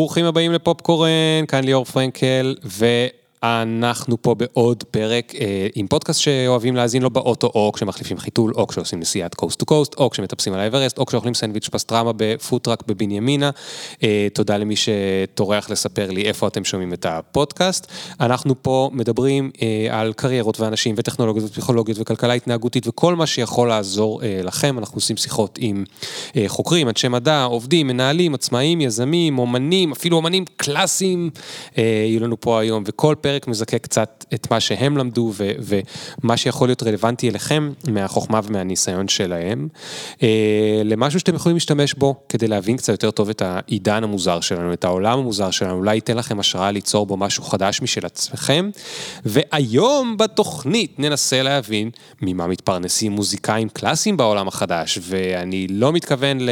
ברוכים הבאים לפופקורן, כאן ליאור פרנקל, ו... אנחנו פה בעוד פרק אה, עם פודקאסט שאוהבים להאזין לו באוטו, או כשמחליפים חיתול, או כשעושים נסיעת coast to coast, או כשמטפסים על האברסט, או כשאוכלים סנדוויץ' פסטרמה ב food truck בבנימינה. אה, תודה למי שטורח לספר לי איפה אתם שומעים את הפודקאסט. אנחנו פה מדברים אה, על קריירות ואנשים וטכנולוגיות ופסיכולוגיות וכלכלה התנהגותית וכל מה שיכול לעזור אה, לכם. אנחנו עושים שיחות עם אה, חוקרים, אנשי מדע, עובדים, מנהלים, עצמאים, יזמים, אומנים, אפילו אומנים קלאסיים, אה, יהיו לנו פה היום, וכל פרק... הפרק מזכה קצת את מה שהם למדו ו- ומה שיכול להיות רלוונטי אליכם מהחוכמה ומהניסיון שלהם, אה, למשהו שאתם יכולים להשתמש בו כדי להבין קצת יותר טוב את העידן המוזר שלנו, את העולם המוזר שלנו, אולי ייתן לכם השראה ליצור בו משהו חדש משל עצמכם. והיום בתוכנית ננסה להבין ממה מתפרנסים מוזיקאים קלאסיים בעולם החדש, ואני לא מתכוון ל...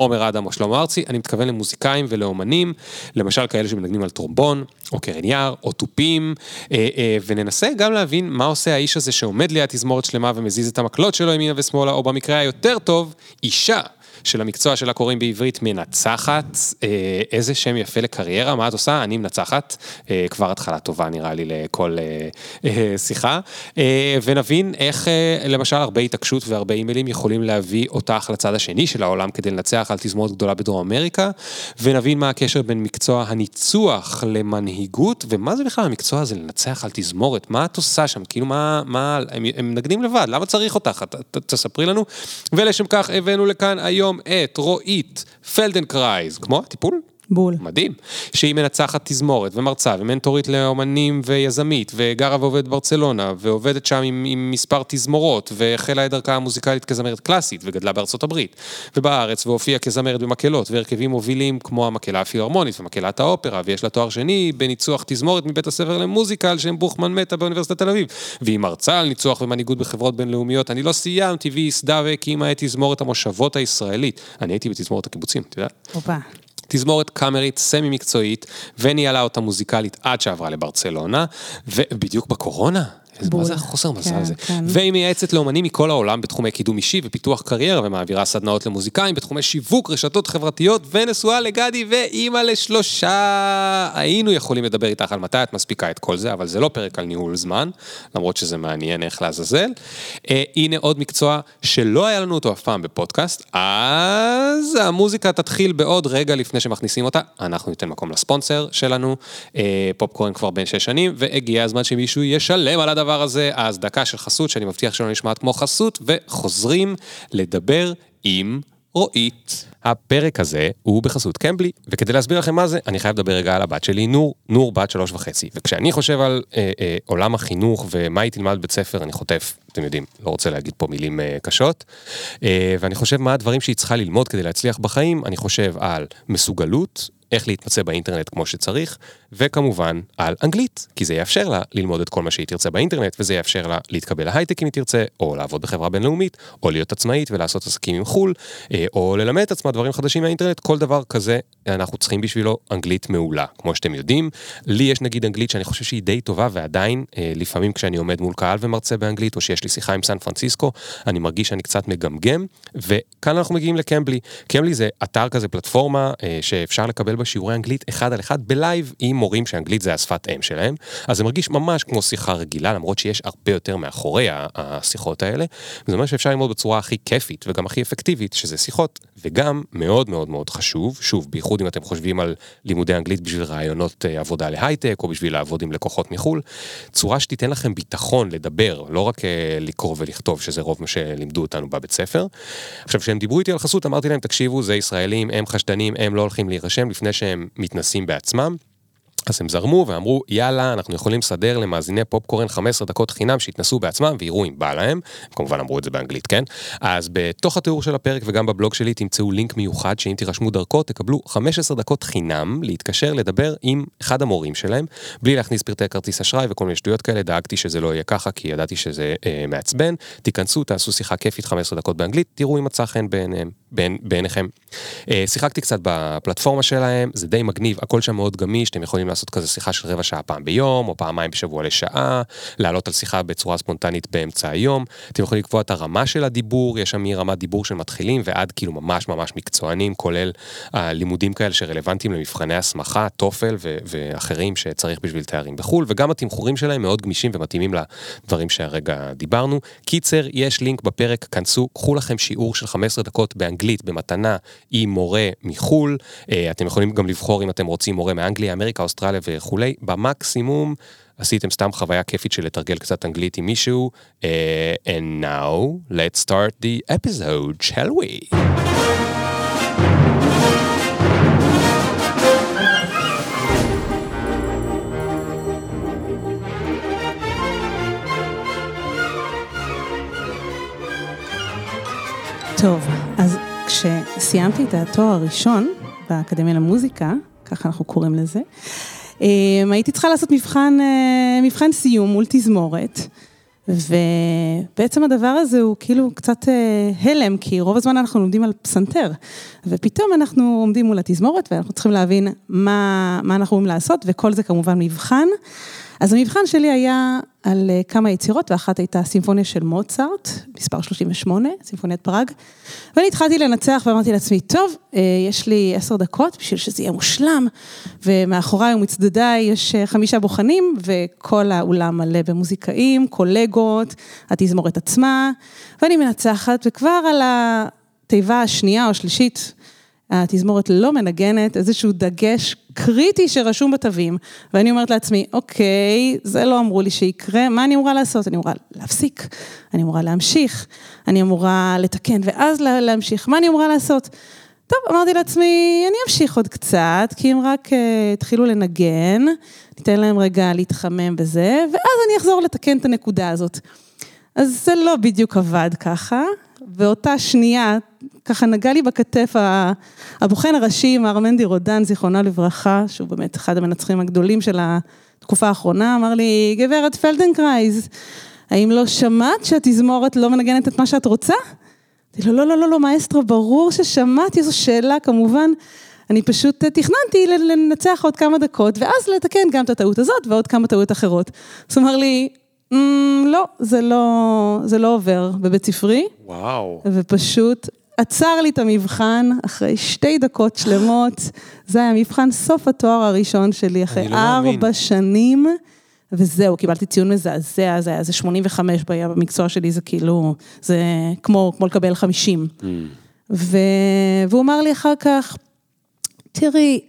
עומר אדם או שלמה ארצי, אני מתכוון למוזיקאים ולאומנים, למשל כאלה שמנגנים על טרומבון, או קרן יער, או תופים, אה, אה, וננסה גם להבין מה עושה האיש הזה שעומד ליד תזמורת שלמה ומזיז את המקלות שלו ימינה ושמאלה, או במקרה היותר טוב, אישה. שלמקצוע שלה קוראים בעברית מנצחת, אה, איזה שם יפה לקריירה, מה את עושה? אני מנצחת, אה, כבר התחלה טובה נראה לי לכל אה, שיחה, ונבין איך למשל הרבה התעקשות והרבה אימיילים יכולים להביא אותך לצד השני של העולם כדי לנצח על תזמורת גדולה בדרום אמריקה, ונבין מה הקשר בין מקצוע הניצוח למנהיגות, ומה זה בכלל המקצוע הזה לנצח על תזמורת, מה את עושה שם, כאילו מה, מה, הם, הם מנגנים לבד, למה צריך אותך, ת, ת, תספרי לנו, ולשם כך הבאנו לכאן היום היום את רועית פלדנקרייז, כמו הטיפול? בול. מדהים. שהיא מנצחת תזמורת ומרצה ומנטורית לאומנים ויזמית, וגרה ועובדת ברצלונה, ועובדת שם עם, עם מספר תזמורות, והחלה את דרכה המוזיקלית כזמרת קלאסית, וגדלה בארצות הברית, ובארץ, והופיעה כזמרת במקהלות, והרכבים מובילים כמו המקהלה הפילהרמונית ומקהלת האופרה, ויש לה תואר שני בניצוח תזמורת מבית הספר למוזיקה על שם בוכמן מטה באוניברסיטת תל אביב. והיא מרצה על ניצוח ומנהיגות בחברות בינלאומיות. אני לא סיימתי, והיא ייסדה והקימה את תזמורת המושבות הישראלית. אני הייתי בתזמורת הקיבוצים, את יודעת? תזמורת קאמרית סמי מקצועית, וניהלה אותה מוזיקלית עד שעברה לברצלונה, ובדיוק בקורונה, מה זה החוסר מזל הזה? כן, כן. והיא מייעצת לאומנים מכל העולם בתחומי קידום אישי ופיתוח קריירה, ומעבירה סדנאות למוזיקאים בתחומי שיווק, רשתות חברתיות, ונשואה לגדי ואימא לשלושה. היינו יכולים לדבר איתך על מתי את מספיקה את כל זה, אבל זה לא פרק על ניהול זמן, למרות שזה מעניין איך לעזאזל. אה, הנה עוד מקצוע שלא היה לנו אותו אף פעם בפודקאסט, אז המוזיקה תתחיל בעוד רגע לפני שמכניסים אותה. אנחנו ניתן מקום לספונסר שלנו, אה, פופקורן כבר בין שש שנים, והגיע הזמן שמישהו ישלם על הדבר. הדבר הזה, אז דקה של חסות, שאני מבטיח שלא נשמעת כמו חסות, וחוזרים לדבר עם רועית. הפרק הזה הוא בחסות קמבלי, וכדי להסביר לכם מה זה, אני חייב לדבר רגע על הבת שלי, נור, נור בת שלוש וחצי. וכשאני חושב על אה, אה, עולם החינוך ומה היא תלמד בבית ספר, אני חוטף, אתם יודעים, לא רוצה להגיד פה מילים אה, קשות, אה, ואני חושב מה הדברים שהיא צריכה ללמוד כדי להצליח בחיים, אני חושב על מסוגלות, איך להתמצא באינטרנט כמו שצריך, וכמובן על אנגלית, כי זה יאפשר לה ללמוד את כל מה שהיא תרצה באינטרנט, וזה יאפשר לה להתקבל להייטק אם היא תרצה, או לעבוד בחברה בינלאומית, או להיות עצמאית ולעשות עסקים עם חו"ל, אה, או ללמד את עצמה דברים חדשים מהאינטרנט, כל דבר כזה אנחנו צריכים בשבילו אנגלית מעולה, כמו שאתם יודעים. לי יש נגיד אנגלית שאני חושב שהיא די טובה, ועדיין, אה, לפעמים כשאני עומד מול קהל ומרצה באנגלית, או שיש לי שיחה עם סן פרנסיסקו, אני מרגיש שאני קצת מגמגם, וכאן אנחנו מגיעים מורים שאנגלית זה השפת אם שלהם, אז זה מרגיש ממש כמו שיחה רגילה, למרות שיש הרבה יותר מאחורי השיחות האלה, וזה אומר שאפשר ללמוד בצורה הכי כיפית וגם הכי אפקטיבית, שזה שיחות, וגם מאוד מאוד מאוד חשוב, שוב, בייחוד אם אתם חושבים על לימודי אנגלית בשביל רעיונות אה, עבודה להייטק, או בשביל לעבוד עם לקוחות מחו"ל, צורה שתיתן לכם ביטחון לדבר, לא רק אה, לקרוא ולכתוב, שזה רוב מה שלימדו אותנו בבית ספר. עכשיו, כשהם דיברו איתי על חסות, אמרתי להם, תקשיבו, זה ישראלים, הם חשדנים, הם לא הולכים להירשם לפני שהם מתנסים בעצמם. אז הם זרמו ואמרו, יאללה, אנחנו יכולים לסדר למאזיני פופקורן 15 דקות חינם שיתנסו בעצמם ויראו אם בא להם. הם כמובן אמרו את זה באנגלית, כן? אז בתוך התיאור של הפרק וגם בבלוג שלי תמצאו לינק מיוחד שאם תירשמו דרכו תקבלו 15 דקות חינם להתקשר לדבר עם אחד המורים שלהם, בלי להכניס פרטי כרטיס אשראי וכל מיני שטויות כאלה, דאגתי שזה לא יהיה ככה כי ידעתי שזה אה, מעצבן. תיכנסו, תעשו שיחה כיפית 15 דקות באנגלית, תראו אם מצא חן בעיניהם. בעיניכם. אה, שיחקתי קצת בפלטפורמה שלהם, זה די מגניב, הכל שם מאוד גמיש, אתם יכולים לעשות כזה שיחה של רבע שעה פעם ביום, או פעמיים בשבוע לשעה, לעלות על שיחה בצורה ספונטנית באמצע היום. אתם יכולים לקבוע את הרמה של הדיבור, יש שם מרמת דיבור של מתחילים ועד כאילו ממש ממש מקצוענים, כולל הלימודים כאלה שרלוונטיים למבחני הסמכה, טופל ואחרים שצריך בשביל תארים בחו"ל, וגם התמחורים שלהם מאוד גמישים ומתאימים לדברים שהרגע דיברנו. קיצר, יש לינק בפרק, כנסו, קחו לכם שיעור של 15 דקות באנגלית במתנה עם מורה מחו"ל. אה, אתם יכולים גם לבחור אם אתם רוצים מורה מאנגליה, אמריקה, אוסטרליה וכולי. במקסימום עשיתם סתם חוויה כיפית של לתרגל קצת אנגלית עם מישהו. Uh, and now, let's start the episode, shall we? טוב, אז כשסיימתי את התואר הראשון באקדמיה למוזיקה, ככה אנחנו קוראים לזה, אמ, הייתי צריכה לעשות מבחן, אה, מבחן סיום מול תזמורת, ובעצם הדבר הזה הוא כאילו קצת אה, הלם, כי רוב הזמן אנחנו לומדים על פסנתר, ופתאום אנחנו עומדים מול התזמורת ואנחנו צריכים להבין מה, מה אנחנו יכולים לעשות, וכל זה כמובן מבחן. אז המבחן שלי היה על אה, כמה יצירות, ואחת הייתה סימפוניה של מוצרט, מספר 38, סימפוניית פראג. ואני התחלתי לנצח ואמרתי לעצמי, טוב, אה, יש לי עשר דקות בשביל שזה יהיה מושלם, ומאחוריי ומצדדיי יש אה, חמישה בוחנים, וכל האולם מלא במוזיקאים, קולגות, התזמורת עצמה, ואני מנצחת, וכבר על התיבה השנייה או השלישית, התזמורת לא מנגנת, איזשהו דגש קריטי שרשום בתווים, ואני אומרת לעצמי, אוקיי, זה לא אמרו לי שיקרה, מה אני אמורה לעשות? אני אמורה להפסיק, אני אמורה להמשיך, אני אמורה לתקן ואז להמשיך, מה אני אמורה לעשות? טוב, אמרתי לעצמי, אני אמשיך עוד קצת, כי הם רק uh, התחילו לנגן, ניתן להם רגע להתחמם בזה, ואז אני אחזור לתקן את הנקודה הזאת. אז זה לא בדיוק עבד ככה, ואותה שנייה, ככה נגע לי בכתף הבוחן הראשי, מר מנדי רודן, זיכרונה לברכה, שהוא באמת אחד המנצחים הגדולים של התקופה האחרונה, אמר לי, גברת פלדנקרייז, האם לא שמעת שהתזמורת לא מנגנת את מה שאת רוצה? אמרתי לו, לא, לא, לא, לא, מאסטרו, ברור ששמעתי, זו שאלה, כמובן. אני פשוט תכננתי לנצח עוד כמה דקות, ואז לתקן גם את הטעות הזאת ועוד כמה טעויות אחרות. אז הוא אמר לי, לא, זה לא, זה לא עובר בבית ספרי. וואו. ופשוט עצר לי את המבחן אחרי שתי דקות שלמות. זה היה מבחן סוף התואר הראשון שלי, אחרי לא ארבע מאמין. שנים. וזהו, קיבלתי ציון מזעזע, זה היה איזה 85 במקצוע שלי, זה כאילו, זה כמו, כמו לקבל 50. Mm. ו... והוא אמר לי אחר כך, תראי,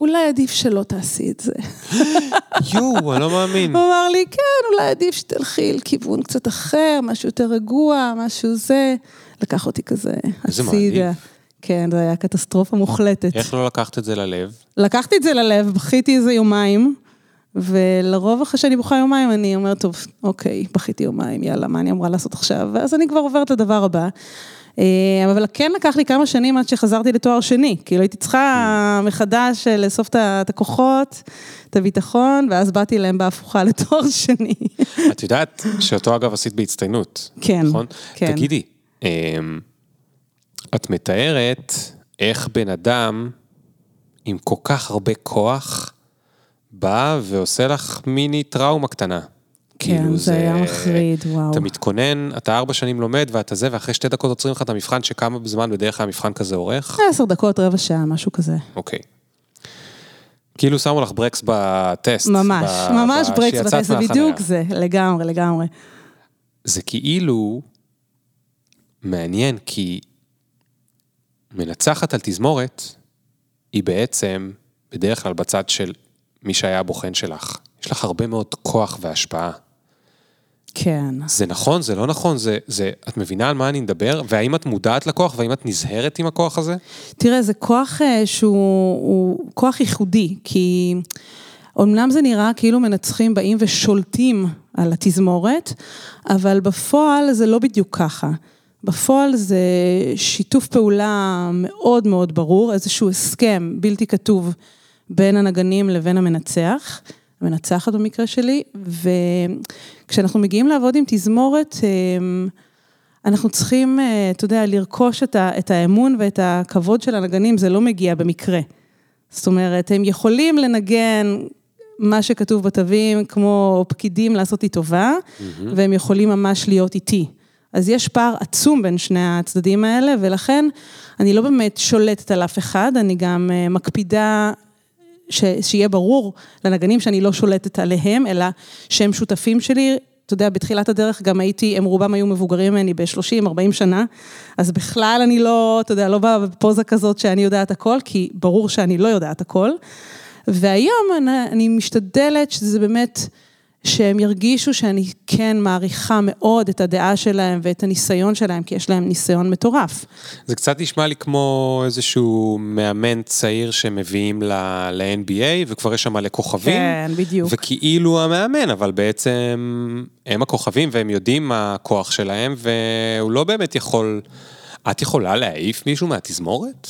אולי עדיף שלא תעשי את זה. יואו, אני לא מאמין. הוא אמר לי, כן, אולי עדיף שתלכי לכיוון קצת אחר, משהו יותר רגוע, משהו זה. לקח אותי כזה הצידה. כן, זו הייתה קטסטרופה מוחלטת. איך לא לקחת את זה ללב? לקחתי את זה ללב, בכיתי איזה יומיים, ולרוב אחרי שאני בוכה יומיים, אני אומרת, טוב, אוקיי, בכיתי יומיים, יאללה, מה אני אמורה לעשות עכשיו? ואז אני כבר עוברת לדבר הבא. אה, אבל כן לקח לי כמה שנים עד שחזרתי לתואר שני, כאילו הייתי צריכה מחדש אה, לאסוף את הכוחות, את הביטחון, ואז באתי להם בהפוכה לתואר שני. את יודעת שאותו אגב עשית בהצטיינות, כן, נכון? כן. תגידי, אמ, את מתארת איך בן אדם עם כל כך הרבה כוח בא ועושה לך מיני טראומה קטנה. כן, כאילו זה, זה היה מחריד, וואו. אתה מתכונן, אתה ארבע שנים לומד ואתה זה, ואחרי שתי דקות עוצרים לך את המבחן, שכמה זמן בדרך כלל המבחן כזה אורך? עשר דקות, רבע שעה, משהו כזה. אוקיי. כאילו שמו לך ברקס בטסט. ממש, ב- ממש ברקס בטסט, זה בדיוק זה, לגמרי, לגמרי. זה כאילו מעניין, כי מנצחת על תזמורת, היא בעצם בדרך כלל בצד של מי שהיה הבוחן שלך. יש לך הרבה מאוד כוח והשפעה. כן. זה נכון, זה לא נכון, זה, זה, את מבינה על מה אני מדבר? והאם את מודעת לכוח והאם את נזהרת עם הכוח הזה? תראה, זה כוח אה, שהוא כוח ייחודי, כי אומנם זה נראה כאילו מנצחים באים ושולטים על התזמורת, אבל בפועל זה לא בדיוק ככה. בפועל זה שיתוף פעולה מאוד מאוד ברור, איזשהו הסכם בלתי כתוב בין הנגנים לבין המנצח. המנצחת במקרה שלי, וכשאנחנו מגיעים לעבוד עם תזמורת, אמ, אנחנו צריכים, אה, אתה יודע, לרכוש את, האמון ואת הכבוד של הנגנים, זה לא מגיע במקרה. זאת אומרת, הם יכולים לנגן מה שכתוב בתווים, כמו פקידים לעשות לי טובה, והם יכולים ממש להיות איתי. אז יש פער עצום בין שני הצדדים האלה, ולכן אני לא באמת שולטת על אף אחד, אני גם אה, מקפידה ש, שיהיה ברור לנגנים שאני לא שולטת עליהם, אלא שהם שותפים שלי. אתה יודע, בתחילת הדרך גם הייתי, הם רובם היו מבוגרים ממני ב-30-40 שנה, אז בכלל אני לא, אתה יודע, לא בפוזה כזאת שאני יודעת הכל, כי ברור שאני לא יודעת הכל. והיום אני, אני משתדלת שזה באמת... שהם ירגישו שאני כן מעריכה מאוד את הדעה שלהם ואת הניסיון שלהם, כי יש להם ניסיון מטורף. זה קצת נשמע לי כמו איזשהו מאמן צעיר שמביאים ל-NBA, וכבר יש שם מלא כוכבים. כן, בדיוק. וכאילו המאמן, אבל בעצם הם הכוכבים והם יודעים מה הכוח שלהם, והוא לא באמת יכול... את יכולה להעיף מישהו מהתזמורת?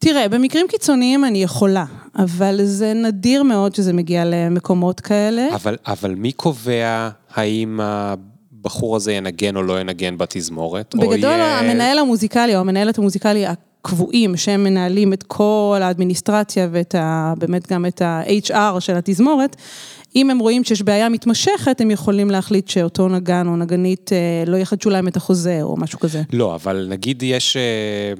תראה, במקרים קיצוניים אני יכולה, אבל זה נדיר מאוד שזה מגיע למקומות כאלה. אבל, אבל מי קובע האם הבחור הזה ינגן או לא ינגן בתזמורת? בגדול, יהיה... המנהל המוזיקלי או המנהלת המוזיקלי הקבועים, שהם מנהלים את כל האדמיניסטרציה ואת ה... באמת גם את ה-HR של התזמורת, אם הם רואים שיש בעיה מתמשכת, הם יכולים להחליט שאותו נגן או נגנית אה, לא יחדשו להם את החוזה או משהו כזה. לא, אבל נגיד יש, אה,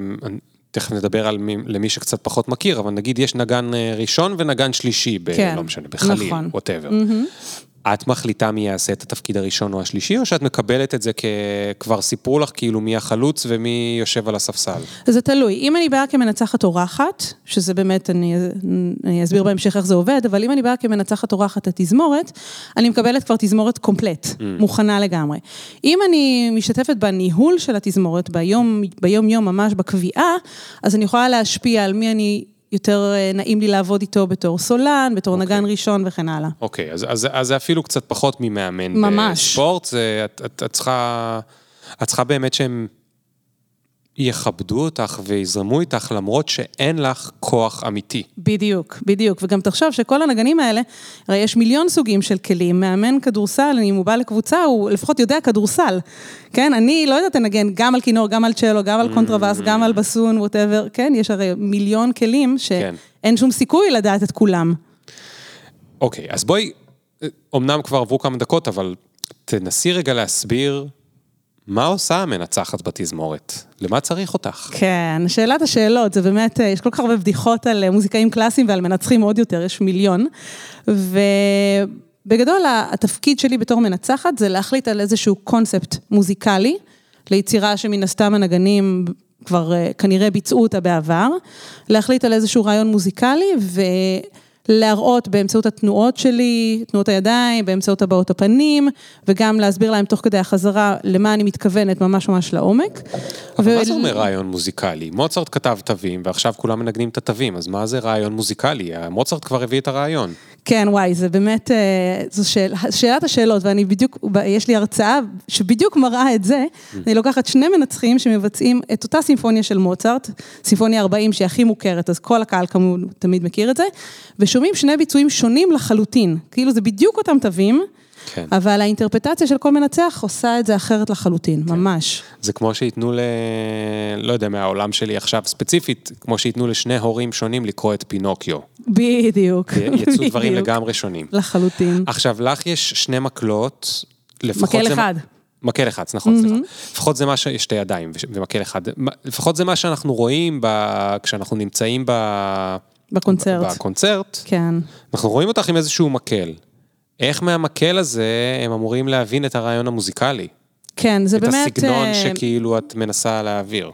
תכף נדבר על מי, למי שקצת פחות מכיר, אבל נגיד יש נגן אה, ראשון ונגן שלישי, ב, כן, לא משנה, בחליל, נכון. ווטאבר. Mm-hmm. את מחליטה מי יעשה את התפקיד הראשון או השלישי, או שאת מקבלת את זה ככבר סיפרו לך כאילו מי החלוץ ומי יושב על הספסל? זה תלוי. אם אני באה כמנצחת אורחת, שזה באמת, אני, אני אסביר בהמשך איך זה עובד, אבל אם אני באה כמנצחת אורחת התזמורת, אני מקבלת כבר תזמורת קומפלט, mm. מוכנה לגמרי. אם אני משתתפת בניהול של התזמורת, ביום, ביום-יום ממש בקביעה, אז אני יכולה להשפיע על מי אני יותר אה, נעים לי לעבוד איתו בתור סולן, בתור okay. אוקיי. נגן ראשון וכן הלאה. אוקיי, okay, אז, אז, אז זה אפילו קצת פחות ממאמן ממש. בספורט, זה, את, את, את, צריכה, את צריכה באמת שהם יכבדו אותך ויזרמו איתך למרות שאין לך כוח אמיתי. בדיוק, בדיוק. וגם תחשוב שכל הנגנים האלה, הרי יש מיליון סוגים של כלים. מאמן כדורסל, אם הוא בא לקבוצה, הוא לפחות יודע כדורסל. כן, אני לא יודעת לנגן גם על כינור, גם על צ'לו, גם על קונטרבאס, mm. גם על בסון, whatever. כן, יש הרי מיליון כלים שאין כן. שום סיכוי לדעת את כולם. אוקיי, אז בואי, אמנם כבר עברו כמה דקות, אבל תנסי רגע להסביר מה עושה המנצחת בתזמורת? למה צריך אותך? כן, שאלת השאלות, זה באמת, יש כל כך הרבה בדיחות על אה, מוזיקאים קלאסיים ועל מנצחים עוד יותר, יש מיליון. ובגדול, התפקיד שלי בתור מנצחת זה להחליט על איזשהו קונספט מוזיקלי, ליצירה שמן הסתם הנגנים כבר אה, כנראה ביצעו אותה בעבר, להחליט על איזשהו רעיון מוזיקלי ו... להראות באמצעות התנועות שלי, תנועות הידיים, באמצעות הבעות הפנים, וגם להסביר להם תוך כדי החזרה למה אני מתכוונת ממש ממש לעומק. אבל ו... מה זה אומר רעיון מוזיקלי? מוצרט כתב תווים, ועכשיו כולם מנגנים את התווים, אז מה זה רעיון מוזיקלי? מוצרט כבר הביא את הרעיון. כן, וואי, זה באמת, אה, זו שאל, שאלת השאלות, ואני בדיוק, יש לי הרצאה שבדיוק מראה את זה. Mm. אני לוקחת שני מנצחים שמבצעים את אותה סימפוניה של מוצרט, סימפוניה 40 שהיא הכי מוכרת, אז כל הקהל כמובן תמיד מכיר את זה, ושומעים שני ביצועים שונים לחלוטין. כאילו זה בדיוק אותם תווים. כן. אבל האינטרפטציה של כל מנצח עושה את זה אחרת לחלוטין, כן. ממש. זה כמו שייתנו ל... לא יודע, מהעולם שלי עכשיו ספציפית, כמו שייתנו לשני הורים שונים לקרוא את פינוקיו. בדיוק. יצאו דברים לגמרי שונים. לחלוטין. עכשיו, לך יש שני מקלות, לפחות מקל זה... אחד. מקל אחד, נכון, mm-hmm. סליחה. לפחות זה מה ש... שתי ידיים ומקל אחד. לפחות זה מה שאנחנו רואים ב... כשאנחנו נמצאים ב... בקונצרט. בקונצרט. כן. אנחנו רואים אותך עם איזשהו מקל. איך מהמקל הזה הם אמורים להבין את הרעיון המוזיקלי? כן, זה את באמת... את הסגנון uh... שכאילו את מנסה להעביר.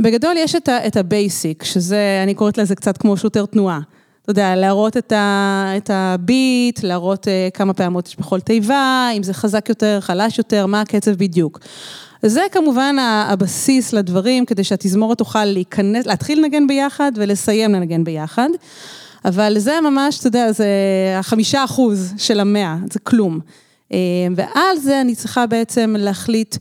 בגדול יש את, ה- את ה basic, שזה, אני קוראת לזה קצת כמו שוטר תנועה. אתה יודע, להראות את, ה, את ה beat, להראות uh, כמה פעמות יש בכל תיבה, אם זה חזק יותר, חלש יותר, מה הקצב בדיוק. זה כמובן הבסיס לדברים, כדי שהתזמורת תוכל להיכנס, להתחיל לנגן ביחד ולסיים לנגן ביחד. אבל זה ממש, אתה יודע, זה החמישה אחוז של המאה, זה כלום. אה, ועל זה אני צריכה בעצם להחליט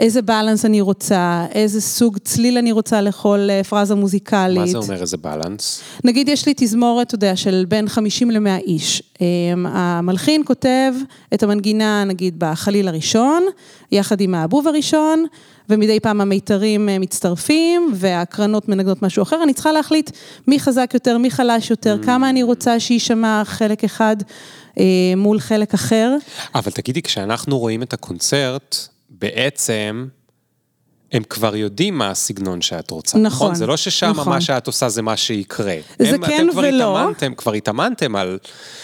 איזה בלנס אני רוצה, איזה סוג צליל אני רוצה לכל אה, פרזה מוזיקלית. מה זה אומר איזה בלנס? נגיד יש לי תזמורת, אתה יודע, של בין 50 ל-100 איש. אמ, המלחין כותב את המנגינה, נגיד, בחליל הראשון, יחד עם האבוב הראשון, ומדי פעם המיתרים אה, מצטרפים, והקרנות מנגנות משהו אחר. אני צריכה להחליט מי חזק יותר, מי חלש יותר, mm. כמה אני רוצה שיישמע חלק אחד אה, מול חלק אחר. אבל תגידי, כשאנחנו רואים את הקונצרט, בעצם... הם כבר יודעים מה הסגנון שאת רוצה, נכון? נכון? זה לא ששם נכון. מה שאת עושה זה מה שיקרה. זה הם, כן אתם כבר ולא. התאמנתם, כבר התאמנתם על...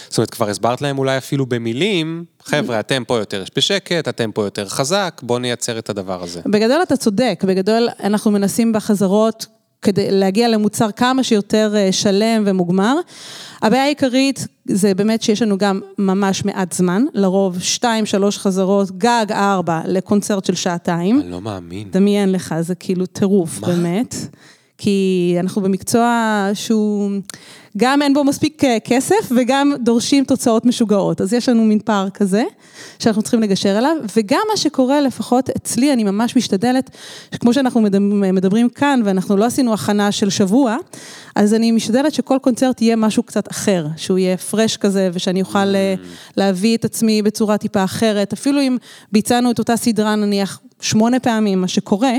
זאת אומרת, כבר הסברת להם אולי אפילו במילים, חבר'ה, אתם פה יותר בשקט, אתם פה יותר חזק, בואו נייצר את הדבר הזה. בגדול אתה צודק, בגדול אנחנו מנסים בחזרות כדי להגיע למוצר כמה שיותר אה, שלם ומוגמר. הבעיה העיקרית זה באמת שיש לנו גם ממש מעט זמן, לרוב שתיים, שלוש חזרות, גג ארבע, לקונצרט של שעתיים. אני לא מאמין. דמיין לך, זה כאילו טירוף, מה? באמת. כי אנחנו במקצוע שהוא, גם אין בו מספיק אה, כסף וגם דורשים תוצאות משוגעות. אז יש לנו מין פער כזה, שאנחנו צריכים לגשר עליו, וגם מה שקורה, לפחות אצלי, אני ממש משתדלת, כמו שאנחנו מדברים כאן, ואנחנו לא עשינו הכנה של שבוע, אז אני משתדלת שכל קונצרט יהיה משהו קצת אחר, שהוא יהיה פרש כזה, ושאני אוכל אה, להביא את עצמי בצורה טיפה אחרת, אפילו אם ביצענו את אותה סדרה נניח שמונה פעמים, מה שקורה,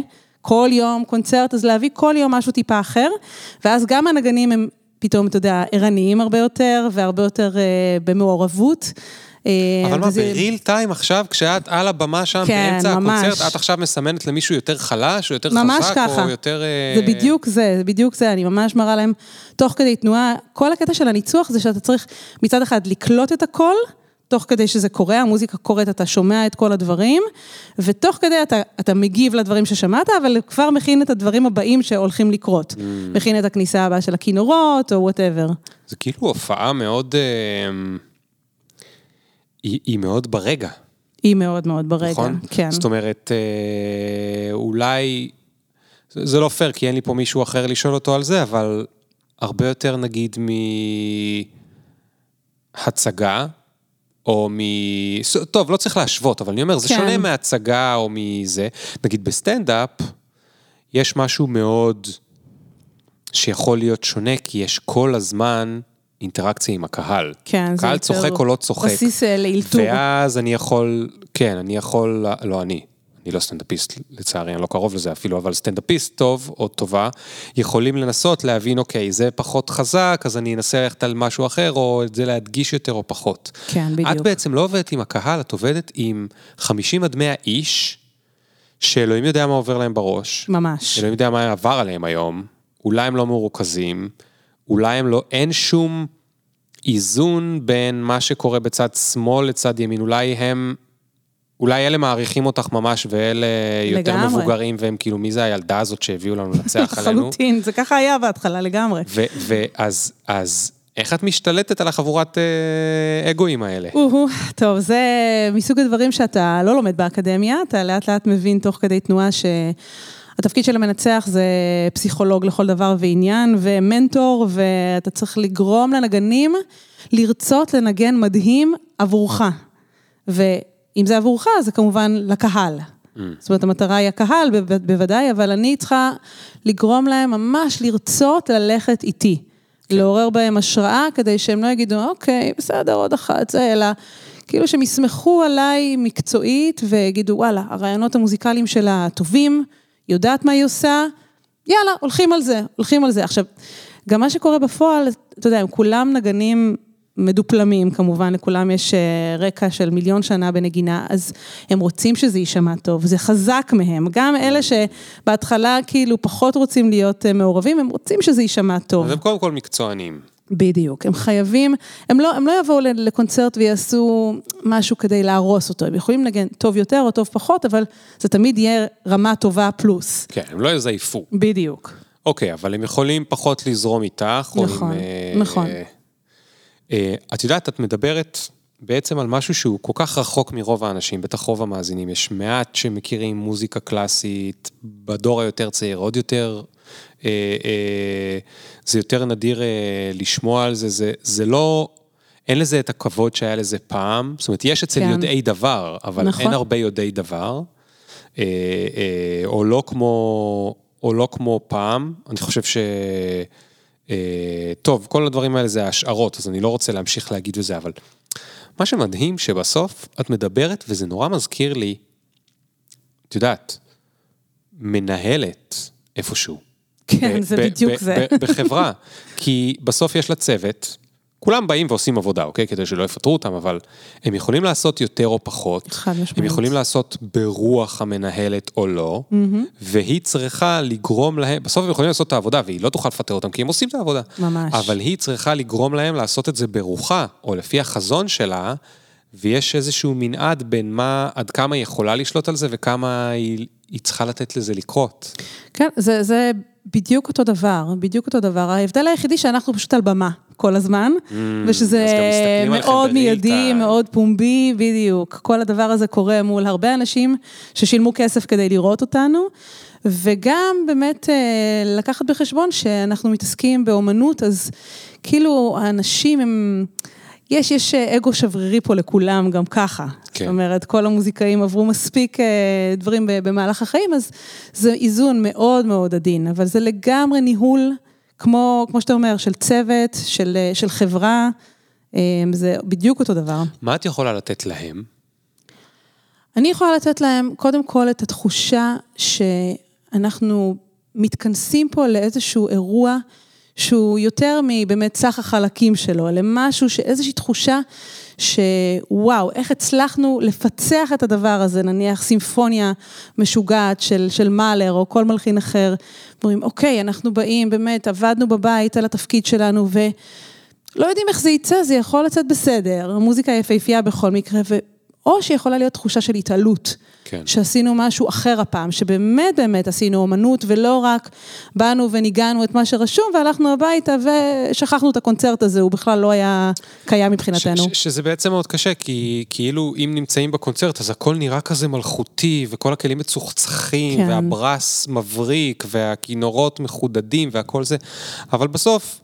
כל יום קונצרט, אז להביא כל יום משהו טיפה אחר, ואז גם הנגנים הם פתאום, אתה יודע, ערניים הרבה יותר, והרבה יותר אה, במעורבות. אה, אבל מה, בריל טיים עכשיו, כשאת על הבמה שם, כן, באמצע ממש. הקונצרט, את עכשיו מסמנת למישהו יותר חלש, או יותר חזק, ככה. או יותר... זה בדיוק זה, זה בדיוק זה, אני ממש מראה להם, תוך כדי תנועה, כל הקטע של הניצוח זה שאתה צריך מצד אחד לקלוט את הכל, תוך כדי שזה קורה, המוזיקה קורית, אתה שומע את כל הדברים, ותוך כדי אתה, אתה מגיב לדברים ששמעת, אבל כבר מכין את הדברים הבאים שהולכים לקרות. Mm. מכין את הכניסה הבאה של הכינורות, או וואטאבר. זה כאילו הופעה מאוד... אה, היא, היא מאוד ברגע. היא מאוד מאוד ברגע, נכון? כן. זאת אומרת, אה, אולי... זה לא פייר, כי אין לי פה מישהו אחר לשאול אותו על זה, אבל הרבה יותר נגיד מהצגה, או מ... טוב, לא צריך להשוות, אבל אני אומר, זה כן. שונה מהצגה או מזה. נגיד בסטנדאפ, יש משהו מאוד שיכול להיות שונה, כי יש כל הזמן אינטראקציה עם הקהל. כן, זה יותר... קהל צוחק או לא צוחק. בסיס אה, לאלתור. ואז אני יכול, כן, אני יכול, לא אני, אני לא סטנדאפיסט, לצערי, אני לא קרוב לזה אפילו, אבל סטנדאפיסט טוב או טובה, יכולים לנסות להבין, אוקיי, זה פחות חזק, אז אני אנסה ללכת על משהו אחר, או את זה להדגיש יותר או פחות. כן, בדיוק. את בעצם לא עובדת עם הקהל, את עובדת עם 50 עד 100 איש, שאלוהים יודע מה עובר להם בראש. ממש. אלוהים יודע מה עבר עליהם היום, אולי הם לא מרוכזים, אולי הם לא, אין שום איזון בין מה שקורה בצד שמאל לצד ימין, אולי הם אולי אלה מעריכים אותך ממש, ואלה יותר לגמרי. מבוגרים, והם כאילו, מי זה הילדה הזאת שהביאו לנו לנצח עלינו? לחלוטין, זה ככה היה בהתחלה לגמרי. ואז, אז, איך את משתלטת על החבורת אה, אגואים האלה? טוב, זה מסוג הדברים שאתה לא לומד באקדמיה, אתה לאט לאט מבין תוך כדי תנועה ש... התפקיד של המנצח זה פסיכולוג לכל דבר ועניין, ומנטור, ואתה צריך לגרום לנגנים לרצות לנגן מדהים עבורך. ו... אם זה עבורך, זה כמובן לקהל. Mm. זאת אומרת, המטרה היא הקהל בוודאי, אבל אני צריכה לגרום להם ממש לרצות ללכת איתי. כן. לעורר בהם השראה, כדי שהם לא יגידו, אוקיי, בסדר, עוד אחת, זה, אלא כאילו שהם יסמכו עליי מקצועית ויגידו, וואלה, הרעיונות המוזיקליים שלה טובים, יודעת מה היא עושה, יאללה, הולכים על זה, הולכים על זה. עכשיו, גם מה שקורה בפועל, אתה יודע, הם כולם נגנים מדופלמים, כמובן, לכולם יש אה, רקע של מיליון שנה בנגינה, אז הם רוצים שזה יישמע טוב, זה חזק מהם. גם אלה שבהתחלה כאילו פחות רוצים להיות אה, מעורבים, הם רוצים שזה יישמע טוב. אז הם קודם כל מקצוענים. בדיוק, הם חייבים, הם לא, הם לא יבואו לקונצרט ויעשו משהו כדי להרוס אותו, הם יכולים לנגן טוב יותר או טוב פחות, אבל זה תמיד יהיה רמה טובה פלוס. כן, הם לא יזייפו. בדיוק. אוקיי, אבל הם יכולים פחות לזרום איתך, או נכון, עם... נכון. אה, אה, את יודעת, את מדברת בעצם על משהו שהוא כל כך רחוק מרוב האנשים, בטח רוב המאזינים. יש מעט שמכירים מוזיקה קלאסית, בדור היותר צעיר, עוד יותר, אה, אה, זה יותר נדיר לשמוע על זה, זה, זה לא... אין לזה את הכבוד שהיה לזה פעם, זאת אומרת, יש אצל כן. יודעי דבר, אבל נכון. אין הרבה יודעי דבר. אה, אה, או לא כמו, או לא כמו פעם, אני חושב ש... אה, טוב, כל הדברים האלה זה השערות, אז אני לא רוצה להמשיך להגיד וזה, אבל מה שמדהים שבסוף את מדברת, וזה נורא מזכיר לי, את יודעת, מנהלת איפשהו. כן, ב- זה ב- בדיוק ב- זה. בחברה, כי בסוף יש לה צוות, כולם באים ועושים עבודה, אוקיי? כדי שלא יפטרו אותם, אבל הם יכולים לעשות יותר או פחות. חד משמעית. הם יכולים לעשות ברוח המנהלת או לא, והיא צריכה לגרום להם, בסוף הם יכולים לעשות את העבודה, והיא לא תוכל לפטר אותם, כי הם עושים את העבודה. ממש. אבל היא צריכה לגרום להם לעשות את זה ברוחה, או לפי החזון שלה, ויש איזשהו מנעד בין מה, עד כמה היא יכולה לשלוט על זה, וכמה היא, היא צריכה לתת לזה לקרות. כן, זה, זה בדיוק אותו דבר, בדיוק אותו דבר. ההבדל היחידי שאנחנו פשוט על במה כל הזמן, ושזה Mm, עליכם מאוד מיידי. מאוד פומבי, בדיוק. כל הדבר הזה קורה מול הרבה אנשים ששילמו כסף כדי לראות אותנו, וגם באמת אה, לקחת בחשבון שאנחנו מתעסקים באומנות, אז כאילו האנשים הם... יש, יש אה, אגו שברירי פה לכולם גם ככה. כן. זאת אומרת, כל המוזיקאים עברו מספיק אה, דברים במהלך החיים, אז זה איזון מאוד מאוד עדין, אבל זה לגמרי ניהול, כמו, כמו שאתה אומר, של צוות, של, אה, של חברה, אה, זה בדיוק אותו דבר. מה את יכולה לתת להם? אני יכולה לתת להם קודם כל את התחושה שאנחנו מתכנסים פה לאיזשהו אירוע שהוא יותר מבאמת סך החלקים שלו, למשהו שאיזושהי תחושה שוואו, איך הצלחנו לפצח את הדבר הזה, נניח סימפוניה משוגעת של, של מאלר או כל מלחין אחר, אומרים, אוקיי, אנחנו באים, באמת, עבדנו בבית על התפקיד שלנו ו... לא יודעים איך זה יצא, זה יכול לצאת בסדר, המוזיקה יפהפייה בכל מקרה, ו... או שיכולה להיות תחושה של התעלות. כן. שעשינו משהו אחר הפעם, שבאמת באמת עשינו אומנות, ולא רק באנו וניגענו את מה שרשום, והלכנו הביתה ושכחנו את הקונצרט הזה, הוא בכלל לא היה קיים מבחינתנו. ש- ש- שזה בעצם מאוד קשה, כי כאילו אם נמצאים בקונצרט, אז הכל נראה כזה מלכותי, וכל הכלים מצוחצחים, כן. והברס מבריק, והכינורות מחודדים, והכל זה, אבל בסוף...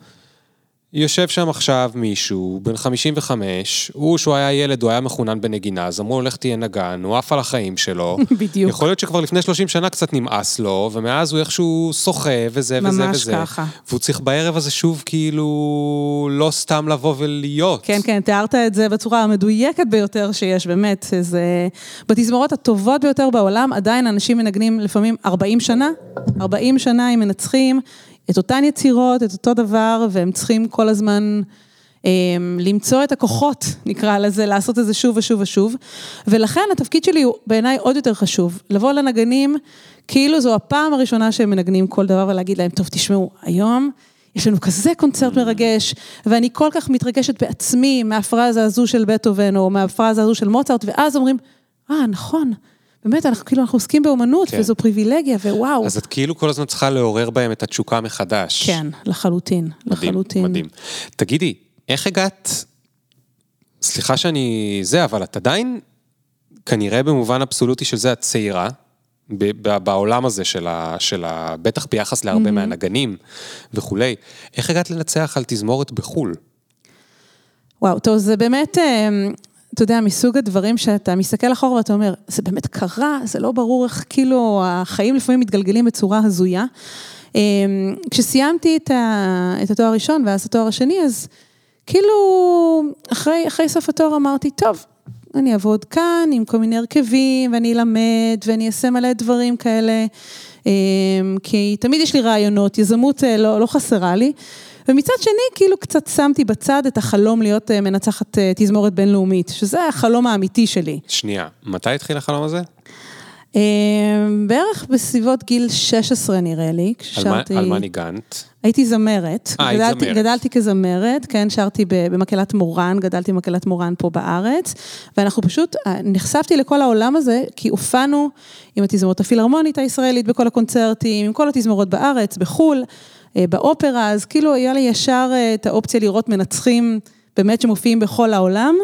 יושב שם עכשיו מישהו, בן 55, הוא, שהוא היה ילד, הוא היה מחונן בנגינה, אז אמרו לו, לך תהיה נגן, הוא עף על החיים שלו. בדיוק. יכול להיות שכבר לפני 30 שנה קצת נמאס לו, ומאז הוא איכשהו שוחה, וזה וזה ממש וזה. ככה. והוא צריך בערב הזה שוב, כאילו, לא סתם לבוא ולהיות. כן, כן, תיארת את זה בצורה המדויקת ביותר שיש, באמת. זה... בתזמורות הטובות ביותר בעולם, עדיין אנשים מנגנים לפעמים 40 שנה, 40 שנה הם מנצחים את אותן יצירות, את אותו דבר, והם צריכים כל הזמן אה, למצוא את הכוחות, נקרא לזה, לעשות את זה שוב ושוב ושוב. ולכן התפקיד שלי הוא בעיניי עוד יותר חשוב, לבוא לנגנים, כאילו זו הפעם הראשונה שהם מנגנים כל דבר, ולהגיד להם, טוב, תשמעו, היום... יש לנו כזה קונצרט מרגש, ואני כל כך מתרגשת בעצמי מהפרזה הזו של בטהובן, או מהפרזה הזו של מוצרט, ואז אומרים, אה, נכון, באמת, אנחנו כאילו, אנחנו עוסקים באומנות, כן. וזו פריבילגיה, ווואו. אז את כאילו כל הזמן צריכה לעורר בהם את התשוקה מחדש. כן, לחלוטין, מדהים, לחלוטין. מדהים. תגידי, איך הגעת, סליחה שאני זה, אבל את עדיין, כנראה במובן אבסולוטי של זה, את צעירה, ב- ב- בעולם הזה של ה... של ה בטח ביחס להרבה מהנגנים וכולי. איך הגעת לנצח על תזמורת בחו"ל? וואו, טוב, זה באמת, אה, אתה יודע, מסוג הדברים שאתה מסתכל אחורה ואתה אומר, זה באמת קרה, זה לא ברור איך כאילו החיים לפעמים מתגלגלים בצורה הזויה. אה, כשסיימתי את, ה, את התואר הראשון ואז התואר השני, אז כאילו, אחרי, אחרי סוף התואר אמרתי, טוב, אני אעבוד כאן עם כל מיני הרכבים, ואני אלמד, ואני אעשה מלא דברים כאלה, אה, כי תמיד יש לי רעיונות, יזמות אה, לא, לא חסרה לי. ומצד שני, כאילו קצת שמתי בצד את החלום להיות אה, מנצחת אה, תזמורת בינלאומית, שזה החלום האמיתי שלי. שנייה, מתי התחיל החלום הזה? אה, בערך בסביבות גיל 16 נראה לי, כששרתי... על מה ניגנת? הייתי זמרת. אה, היית זמרת. גדלתי כזמרת, כן, שרתי במקהלת מורן, גדלתי במקהלת מורן פה בארץ, ואנחנו פשוט, נחשפתי לכל העולם הזה, כי הופענו עם התזמורת הפילהרמונית הישראלית בכל הקונצרטים, עם כל התזמורות בארץ, בחו"ל, באופרה, אז כאילו היה לי ישר אה, את האופציה לראות מנצחים באמת שמופיעים בכל העולם,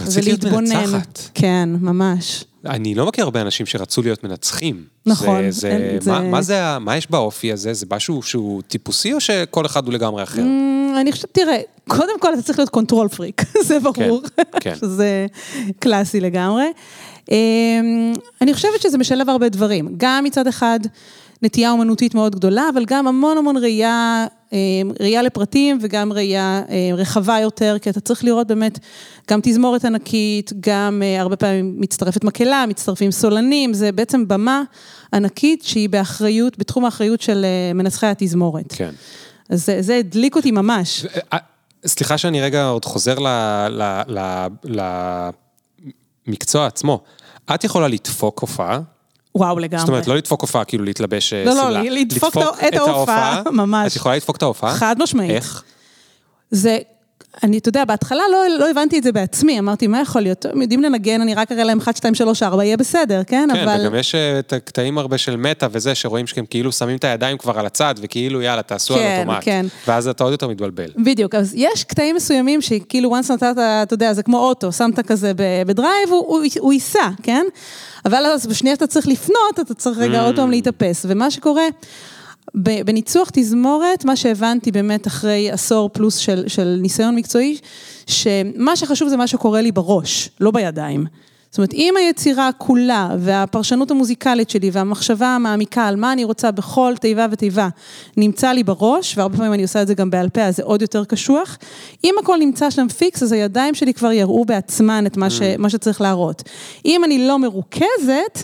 ורצית להיות מנצחת. כן, ממש. אני לא מכיר הרבה אנשים שרצו להיות מנצחים. נכון, זה, זה, אין- זה- מה, מה, זה, מה יש באופי הזה? זה משהו שהוא טיפוסי או שכל אחד הוא לגמרי אחר? Mm, אני חושבת, תראה, קודם כל אתה צריך להיות control freak, זה ברור. כן. שזה קלאסי לגמרי. אמ, אני חושבת שזה משלב הרבה דברים. גם מצד אחד נטייה אומנותית מאוד גדולה, אבל גם המון המון ראייה, אמ, ראייה לפרטים וגם ראייה אמ, רחבה יותר, כי אתה צריך לראות באמת גם תזמורת ענקית, גם אה, הרבה פעמים מצטרפת מקהלה, מצטרפים סולנים, זה בעצם במה ענקית שהיא באחריות, בתחום האחריות של אה, מנצחי התזמורת. כן. אז זה, זה הדליק אותי ממש. אה, סליחה שאני רגע עוד חוזר למקצוע עצמו. את יכולה לדפוק הופעה, וואו, לגמרי. זאת אומרת, לא לדפוק הופעה, כאילו להתלבש לא, לא, שמלה. לדפוק את ההופעה, ממש. את יכולה לדפוק את ההופעה? חד משמעית. איך? זה, אני, אתה יודע, בהתחלה לא, לא הבנתי את זה בעצמי, אמרתי, מה יכול להיות? הם יודעים לנגן, אני רק אראה להם 1, 2, 3, 4, יהיה בסדר, כן? כן, אבל... וגם יש אה, את הקטעים הרבה של מטה וזה, שרואים שהם כאילו שמים את הידיים כבר על הצד, וכאילו, יאללה, תעשו על כן, אוטומט. כן. ואז אתה עוד יותר מתבלבל. בדיוק, אז יש קטעים מסוימים שכאילו once נתת, אתה יודע, זה כמו אוטו, שמת כזה בדרייב, הוא, הוא, הוא ייסע, כן? אבל אז בשנייה שאתה צריך לפנות, אתה צריך רגע עוד פעם להתאפס. ומה שקורה, בניצוח תזמורת, מה שהבנתי באמת אחרי עשור פלוס של, של ניסיון מקצועי, שמה שחשוב זה מה שקורה לי בראש, לא בידיים. זאת אומרת, אם היצירה כולה והפרשנות המוזיקלית שלי והמחשבה המעמיקה על מה אני רוצה בכל תיבה ותיבה נמצא לי בראש, והרבה פעמים אני עושה את זה גם בעל פה, אז זה עוד יותר קשוח. אם הכל נמצא שם פיקס, אז הידיים שלי כבר יראו בעצמן את מה, ש, מה שצריך להראות. אם אני לא מרוכזת,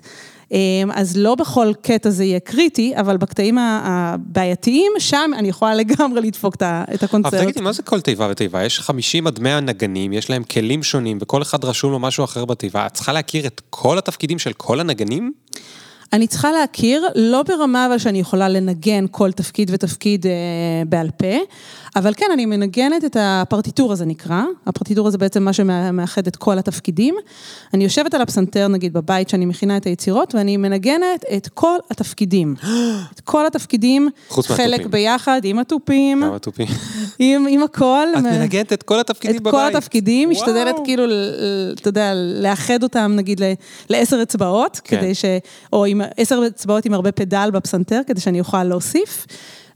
אז לא בכל קטע זה יהיה קריטי, אבל בקטעים הבעייתיים, שם אני יכולה לגמרי לדפוק את ה- את אבל הקונצרט. תגידי, מה זה כל תיבה ותיבה? יש 50 עד 100 נגנים, יש להם כלים שונים, וכל אחד רשום לו משהו אחר בתיבה. את צריכה להכיר את כל התפקידים של כל הנגנים? אני צריכה להכיר, לא ברמה אבל שאני יכולה לנגן כל תפקיד ותפקיד אה, בעל פה, אבל כן, אני מנגנת את הפרטיטורה זה נקרא, הפרטיטורה זה בעצם מה שמאחד את כל התפקידים. אני יושבת על הפסנתר נגיד בבית שאני מכינה את היצירות, ואני מנגנת את כל התפקידים. את כל התפקידים, חלק. ביחד עם התופים, כמה תופים. עם, עם הכל. את מנגנת את כל התפקידים את בבית. כל התפקידים, וואו. משתדלת כאילו, אתה יודע, לאחד אותם נגיד לעשר אצבעות, כן. כדי ש... או עם עשר אצבעות עם הרבה פדל בפסנתר, כדי שאני אוכל להוסיף.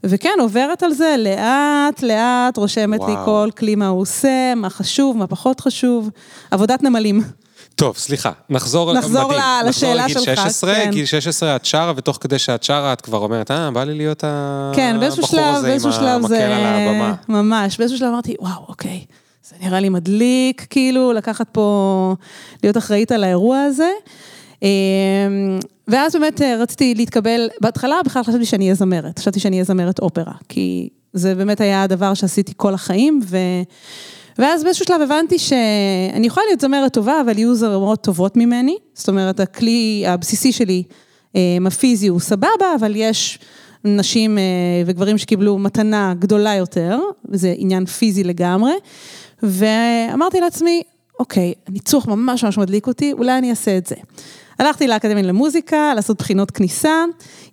וכן, עוברת על זה לאט, לאט, רושמת לי וואו. כל כלי מה הוא עושה, מה חשוב, מה פחות חשוב. עבודת נמלים. טוב, סליחה, נחזור, נחזור מדהים. ל- לשאלה נחזור שלך, לגיל 16, כן. גיל 16 את שרה, ותוך כדי שאת שרה את כבר אומרת, אה, בא לי להיות כן, הבחור שלב, הזה עם המקל זה... על הבמה. ממש, באיזשהו שלב אמרתי, וואו, אוקיי, זה נראה לי מדליק, כאילו, לקחת פה, להיות אחראית על האירוע הזה. אמ, ואז באמת אה, רציתי להתקבל, בהתחלה בכלל חשבתי שאני אהיה זמרת, חשבתי שאני אהיה זמרת אופרה, כי זה באמת היה הדבר שעשיתי כל החיים, ו... ואז באיזשהו שלב הבנתי שאני יכולה להיות זמרת טובה, אבל יהיו זמרות טובות ממני, זאת אומרת, הכלי הבסיסי שלי, אה, הפיזי הוא סבבה, אבל יש נשים אה, וגברים שקיבלו מתנה גדולה יותר, וזה עניין פיזי לגמרי, ואמרתי לעצמי, אוקיי, הניצוח ממש ממש מדליק אותי, אולי אני אעשה את זה. הלכתי לאקדמיה למוזיקה, לעשות בחינות כניסה,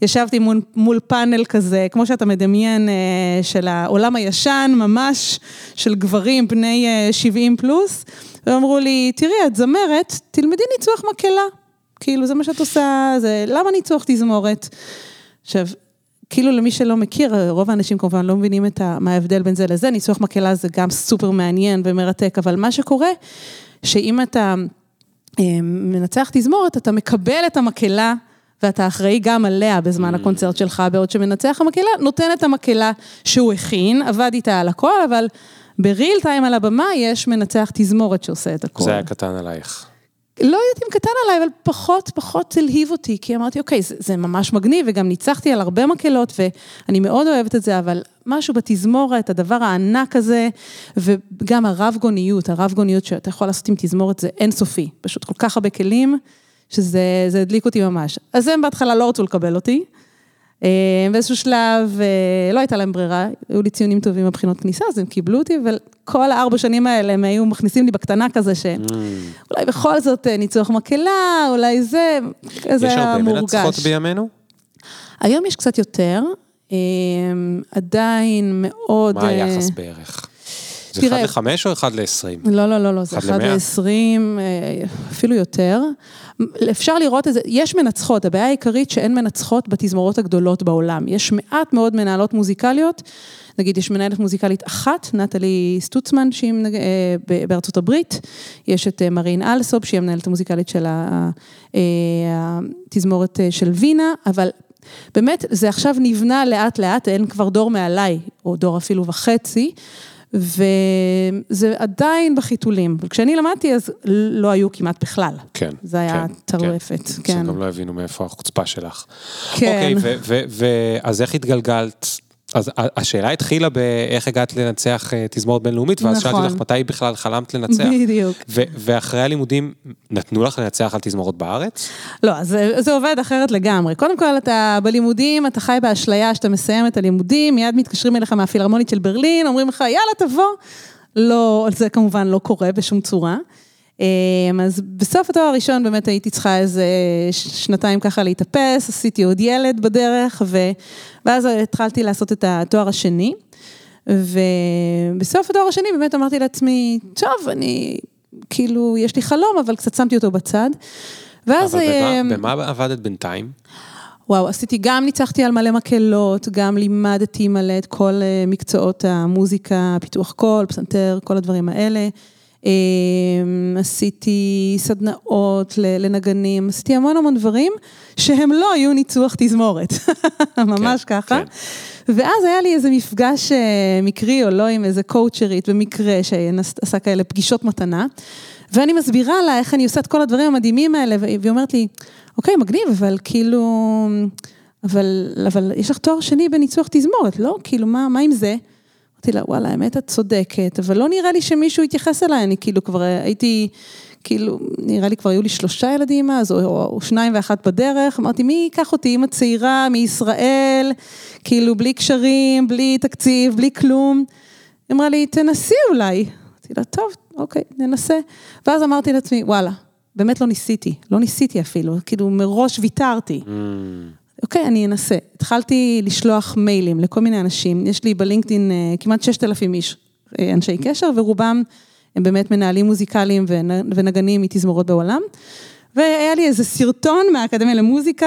ישבתי מול, מול פאנל כזה, כמו שאתה מדמיין, אה, של העולם הישן, ממש, של גברים בני אה, 70 פלוס, ואמרו לי, תראי, את זמרת, תלמדי ניצוח מקהלה. כאילו, זה מה שאת עושה, זה, למה ניצוח תזמורת? עכשיו, כאילו למי שלא מכיר, רוב האנשים כמובן לא מבינים את ה, מה ההבדל בין זה לזה, ניצוח מקהלה זה גם סופר מעניין ומרתק, אבל מה שקורה, שאם אתה אה, מנצח תזמורת, אתה מקבל את המקהלה. ואתה אחראי גם עליה בזמן הקונצרט שלך, בעוד שמנצח המקהלה נותן את המקהלה שהוא הכין, עבד איתה על הכל, אבל בריל טיים על הבמה יש מנצח תזמורת שעושה את הכל. זה היה קטן עלייך. לא יודעת אם קטן עליי, אבל פחות, פחות הלהיב אותי, כי אמרתי, אוקיי, זה, ממש מגניב, וגם ניצחתי על הרבה מקהלות, ואני מאוד אוהבת את זה, אבל משהו בתזמורת, הדבר הענק הזה, וגם הרב גוניות, הרב גוניות שאתה יכול לעשות עם תזמורת זה אינסופי, פשוט כל כך הרבה כלים, שזה זה הדליק אותי ממש. אז הם בהתחלה לא רצו לקבל אותי. אה, באיזשהו שלב אה, לא הייתה להם ברירה, היו לי ציונים טובים בבחינות כניסה, אז הם קיבלו אותי, וכל הארבע שנים האלה הם היו מכניסים לי בקטנה כזה, ש... Mm. בכל זאת אה, ניצוח מקהלה, אולי זה, זה יש היה הרבה מורגש. מנצחות בימינו? היום יש קצת יותר, עדיין מאוד... מה היחס בערך? זה אחד לחמש או אחד לעשרים? לא, לא, לא, לא, זה אחד לעשרים, אה, אפילו יותר. אפשר לראות את זה, יש מנצחות, הבעיה העיקרית שאין מנצחות בתזמורות הגדולות בעולם. יש מעט מאוד מנהלות מוזיקליות, נגיד יש מנהלת מוזיקלית אחת, נטלי סטוצמן, שהיא אה, בארצות הברית, יש את אה, מרין אלסופ, שהיא המנהלת המוזיקלית של התזמורת של וינה, אבל באמת, זה עכשיו נבנה לאט לאט, אין כבר דור מעליי, או דור אפילו וחצי. וזה עדיין בחיתולים. וכשאני למדתי, אז לא היו כמעט בכלל. כן. זה היה כן, טרפת, כן. כן. גם לא הבינו מאיפה החוצפה שלך. כן. אוקיי, ואז איך התגלגלת אז השאלה התחילה באיך הגעת לנצח אה, תזמורת בינלאומית, ואז נכון. שאלתי אותך מתי בכלל חלמת לנצח. בדיוק. ואחרי הלימודים, נתנו לך לנצח על תזמורות בארץ? לא, אז זה, זה עובד אחרת לגמרי. קודם כל, אתה בלימודים, אתה חי באשליה שאתה מסיים את הלימודים, מיד מתקשרים אליך מהפילהרמונית של ברלין, אומרים לך, יאללה, תבוא. לא, זה כמובן לא קורה בשום צורה. אמ, אז בסוף התואר הראשון באמת הייתי צריכה איזה שנתיים ככה להתאפס, עשיתי עוד ילד בדרך, ו... ואז התחלתי לעשות את התואר השני. ובסוף התואר השני באמת אמרתי לעצמי, טוב, אני, כאילו, יש לי חלום, אבל קצת שמתי אותו בצד. ואז... אבל במה, אמ, במה עבדת בינתיים? וואו, עשיתי, גם ניצחתי על מלא מקהלות, גם לימדתי מלא את כל אה, מקצועות המוזיקה, פיתוח קול, פסנתר, כל הדברים האלה. אמ, עשיתי סדנאות לנגנים, עשיתי המון המון דברים שהם לא היו ניצוח תזמורת, ממש כן, ככה. כן. ואז היה לי איזה מפגש אה, מקרי או לא עם איזה קואוצ'רית במקרה שעשה כאלה פגישות מתנה, ואני מסבירה לה איך אני עושה את כל הדברים המדהימים האלה, והיא אומרת לי, אוקיי, מגניב, אבל כאילו, אבל, אבל יש לך תואר שני בניצוח תזמורת, לא? כאילו, מה, מה עם זה? אמרתי לה, וואלה, האמת את צודקת, אבל לא נראה לי שמישהו יתייחס אליי, אני כאילו כבר הייתי, כאילו, נראה לי כבר היו לי שלושה ילדים אז, או, או, או שניים ואחת בדרך, אמרתי, מי ייקח אותי, אימא צעירה מישראל, כאילו, בלי קשרים, בלי תקציב, בלי כלום. היא אמרה לי, תנסי אולי. אמרתי לה, טוב, אוקיי, ננסה. ואז אמרתי לעצמי, וואלה, באמת לא ניסיתי, לא ניסיתי אפילו, כאילו מראש ויתרתי. Mm. אוקיי, אני אנסה. התחלתי לשלוח מיילים לכל מיני אנשים, יש לי בלינקדאין אה, כמעט 6,000 איש, אה, אנשי קשר, ורובם הם באמת מנהלים מוזיקליים ונגנים מתזמורות בעולם. והיה לי איזה סרטון מהאקדמיה למוזיקה,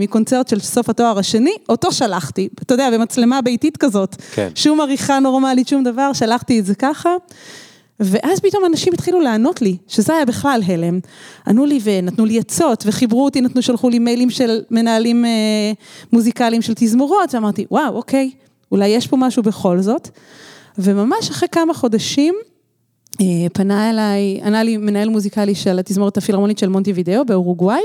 מקונצרט של סוף התואר השני, אותו שלחתי, אתה יודע, במצלמה ביתית כזאת. כן. שום עריכה נורמלית, שום דבר, שלחתי את זה ככה. ואז פתאום אנשים התחילו לענות לי, שזה היה בכלל הלם. ענו לי ונתנו לי עצות, וחיברו אותי, נתנו, שלחו לי מיילים של מנהלים אה, מוזיקליים של תזמורות, ואמרתי, וואו, אוקיי, אולי יש פה משהו בכל זאת. וממש אחרי כמה חודשים, אה, פנה אליי, ענה לי מנהל מוזיקלי של התזמורת הפילהרמונית של מונטי וידאו באורוגוואי.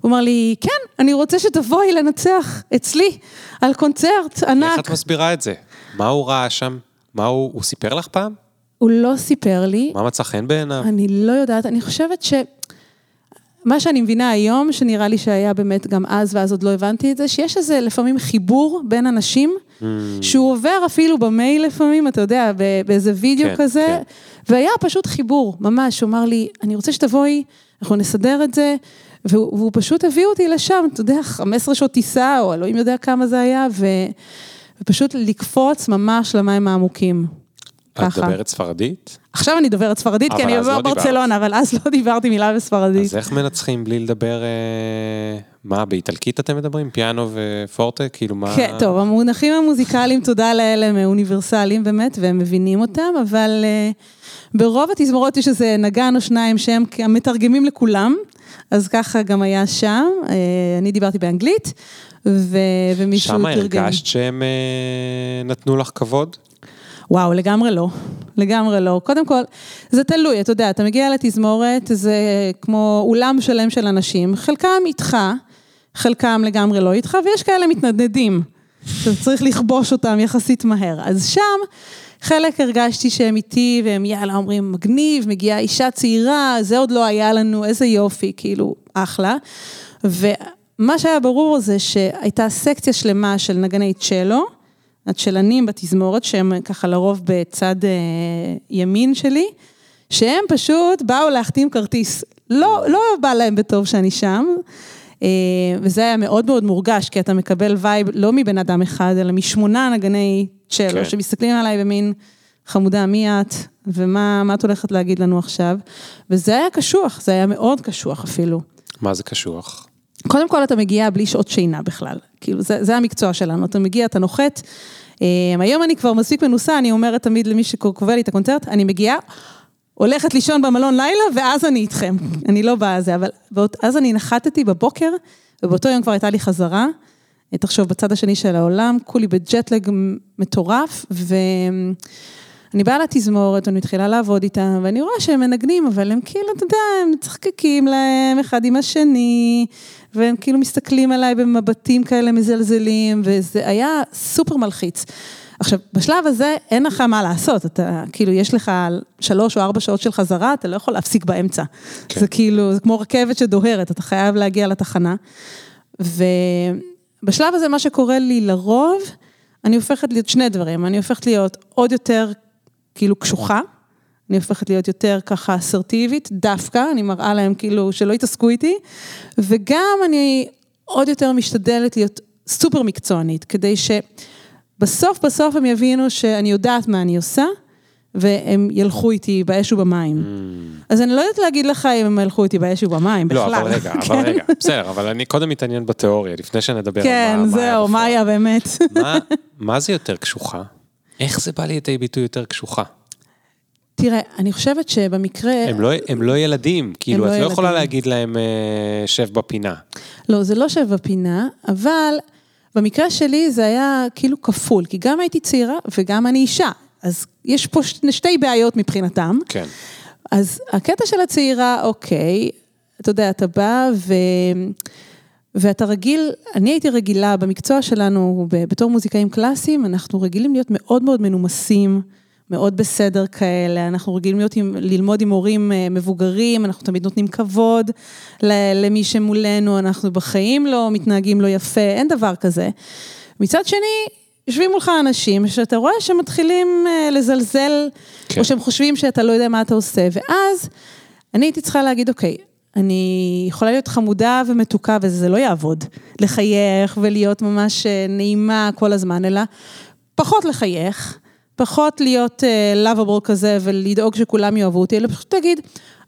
הוא אמר לי, כן, אני רוצה שתבואי לנצח אצלי על קונצרט ענק. איך את מסבירה את זה? מה הוא ראה שם? מה הוא, הוא סיפר לך פעם? הוא לא סיפר לי. מה מצא חן בעיניו? אני לא יודעת, אני חושבת ש... מה שאני מבינה היום, שנראה לי שהיה באמת גם אז, ואז עוד לא הבנתי את זה, שיש איזה לפעמים חיבור בין אנשים, mm. שהוא עובר אפילו במייל לפעמים, אתה יודע, באיזה וידאו כן, כזה, כן. והיה פשוט חיבור, ממש, הוא אמר לי, אני רוצה שתבואי, אנחנו נסדר את זה, והוא, והוא פשוט הביא אותי לשם, אתה יודע, 15 שעות טיסה, או אלוהים יודע כמה זה היה, ו, ופשוט לקפוץ ממש למים העמוקים. ככה. את דוברת ספרדית? עכשיו אני דוברת ספרדית, כי אני עובר ברצלונה, אבל אז לא דיברתי מילה בספרדית. אז איך מנצחים בלי לדבר, אה, מה, באיטלקית אתם מדברים? פיאנו ופורטה? כאילו מה... כן, טוב, המונחים המוזיקליים, תודה לאל, הם אוניברסליים באמת, והם מבינים אותם, אבל אה, ברוב התזמורות יש איזה נגן או שניים שהם מתרגמים לכולם, אז ככה גם היה שם, אה, אני דיברתי באנגלית, ומישהו תרגם. שמה הרגשת שהם נתנו לך כבוד? וואו, לגמרי לא. לגמרי לא. קודם כל, זה תלוי, אתה יודע, אתה מגיע לתזמורת, זה כמו אולם שלם של אנשים, חלקם איתך, חלקם לגמרי לא איתך, ויש כאלה מתנדנדים. אתה צריך לכבוש אותם יחסית מהר. אז שם, חלק הרגשתי שהם איתי, והם יאללה, אומרים, מגניב, מגיעה אישה צעירה, זה עוד לא היה לנו, איזה יופי, כאילו, אחלה. ומה שהיה ברור זה שהייתה סקציה שלמה של נגני צ'לו, הצ'לנים בתזמורת, שהם ככה לרוב בצד אה, ימין שלי, שהם פשוט באו להחתים כרטיס. לא, לא בא להם בטוב שאני שם, אה, וזה היה מאוד מאוד מורגש, כי אתה מקבל vibe לא מבן אדם אחד, אלא משמונה נגני צ'לו, כן. שמסתכלים עליי במין, חמודה, מי את, ומה מה את הולכת להגיד לנו עכשיו? וזה היה קשוח, זה היה מאוד קשוח אפילו. מה זה קשוח? קודם כל אתה מגיע בלי שעות שינה בכלל, כאילו זה, זה המקצוע שלנו, אתה מגיע, אתה נוחת. אה, היום אני כבר מספיק מנוסה, אני אומרת תמיד למי שקובע לי את הקונצרט, אני מגיעה, הולכת לישון במלון לילה, ואז אני איתכם. אני לא באה זה, אבל באות, אז אני נחתתי בבוקר, ובאותו יום כבר הייתה לי חזרה. תחשוב, בצד השני של העולם, כולי בג'טלג מטורף, ואני באה לתזמורת, אני מתחילה לעבוד איתם, ואני רואה שהם מנגנים, אבל הם כאילו, אתה יודע, הם צחקקים להם אחד עם השני, והם כאילו מסתכלים עליי במבטים כאלה מזלזלים, וזה היה סופר מלחיץ. עכשיו, בשלב הזה אין לך מה לעשות, אתה, כאילו, יש לך שלוש או ארבע שעות של חזרה, אתה לא יכול להפסיק באמצע. כן. זה כאילו, זה כמו רכבת שדוהרת, אתה חייב להגיע לתחנה. ובשלב הזה, מה שקורה לי לרוב, אני הופכת להיות שני דברים, אני הופכת להיות עוד יותר, כאילו, קשוחה, אני הופכת להיות יותר ככה אסרטיבית, דווקא, אני מראה להם כאילו שלא יתעסקו איתי, וגם אני עוד יותר משתדלת להיות סופר מקצוענית, כדי ש... בסוף הם יבינו שאני יודעת מה אני עושה, והם ילכו איתי באש ובמים. Mm. אז אני לא יודעת להגיד לך אם הם ילכו איתי באש ובמים, בכלל. לא, אבל רגע, אבל כן. רגע, בסדר, אבל אני קודם מתעניין בתיאוריה, לפני שנדבר על מה היה בפועל. כן, זהו, מה היה באמת. מה זה יותר קשוחה? איך זה בא לידי ביטוי יותר קשוחה? תראה, אני חושבת שבמקרה... הם לא, הם לא ילדים, כאילו, לא את לא ילדים. יכולה להגיד להם, אה, שב בפינה. לא, זה לא שב בפינה, אבל במקרה שלי זה היה כאילו כפול, כי גם הייתי צעירה וגם אני אישה, אז יש פה שתי בעיות מבחינתם. כן. אז הקטע של הצעירה, אוקיי, אתה יודע, אתה בא ו... ואתה רגיל, אני הייתי רגילה במקצוע שלנו, בתור מוזיקאים קלאסיים, אנחנו רגילים להיות מאוד מאוד מנומסים. מאוד בסדר כאלה, אנחנו רגילים להיות עם, ללמוד עם הורים אה, מבוגרים, אנחנו תמיד נותנים כבוד למי שמולנו, אנחנו בחיים לא מתנהגים לא יפה, אין דבר כזה. מצד שני, יושבים מולך אנשים שאתה רואה שהם מתחילים אה, לזלזל, כן. או שהם חושבים שאתה לא יודע מה אתה עושה, ואז אני הייתי צריכה להגיד, אוקיי, אני יכולה להיות חמודה ומתוקה וזה לא יעבוד, לחייך ולהיות ממש אה, נעימה כל הזמן, אלא פחות לחייך. פחות להיות lovable uh, כזה ולדאוג שכולם יאהבו אותי, אלא פשוט תגיד,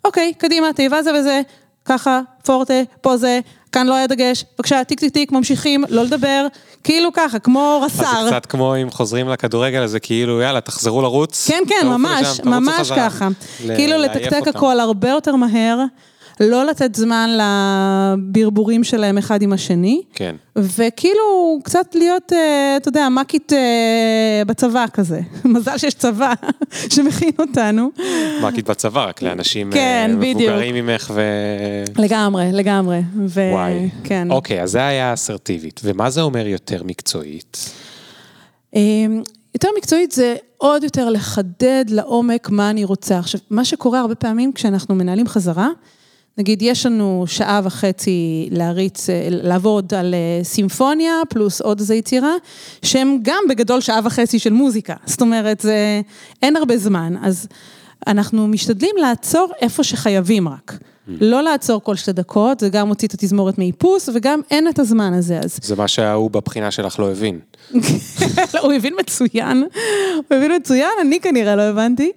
אוקיי, קדימה, תיבה זה וזה, ככה, פורטה, פה זה, כאן לא היה דגש, בבקשה, טיק טיק טיק, ממשיכים, לא לדבר, כאילו ככה, כמו רס"ר. אז זה קצת כמו אם חוזרים לכדורגל, זה כאילו, יאללה, תחזרו לרוץ. כן, כן, ממש, לשם, ממש ככה. כאילו לתקתק הכל הרבה יותר מהר. לא לתת זמן לברבורים שלהם אחד עם השני. כן. וכאילו, קצת להיות, אה, אתה יודע, מקית אה, בצבא כזה. מזל שיש צבא שמכין אותנו. מקית בצבא, רק לאנשים כן, מבוגרים ממך ו... לגמרי, לגמרי. ו... וואי. כן. אוקיי, אז זה היה אסרטיבית. ומה זה אומר יותר מקצועית? יותר מקצועית זה עוד יותר לחדד לעומק מה אני רוצה. עכשיו, מה שקורה הרבה פעמים כשאנחנו מנהלים חזרה, נגיד, יש לנו שעה וחצי להריץ, אה, לעבוד על אה, סימפוניה, פלוס עוד איזה יצירה, שהם גם בגדול שעה וחצי של מוזיקה. זאת אומרת, זה, אין הרבה זמן. אז אנחנו משתדלים לעצור איפה שחייבים רק. לא לעצור כל שתי דקות, זה גם מוציא את התזמורת מאיפוס, וגם אין את הזמן הזה, אז... זה מה שההוא בבחינה שלך לא הבין. הוא הבין מצוין, הוא הבין מצוין, אני כנראה לא הבנתי.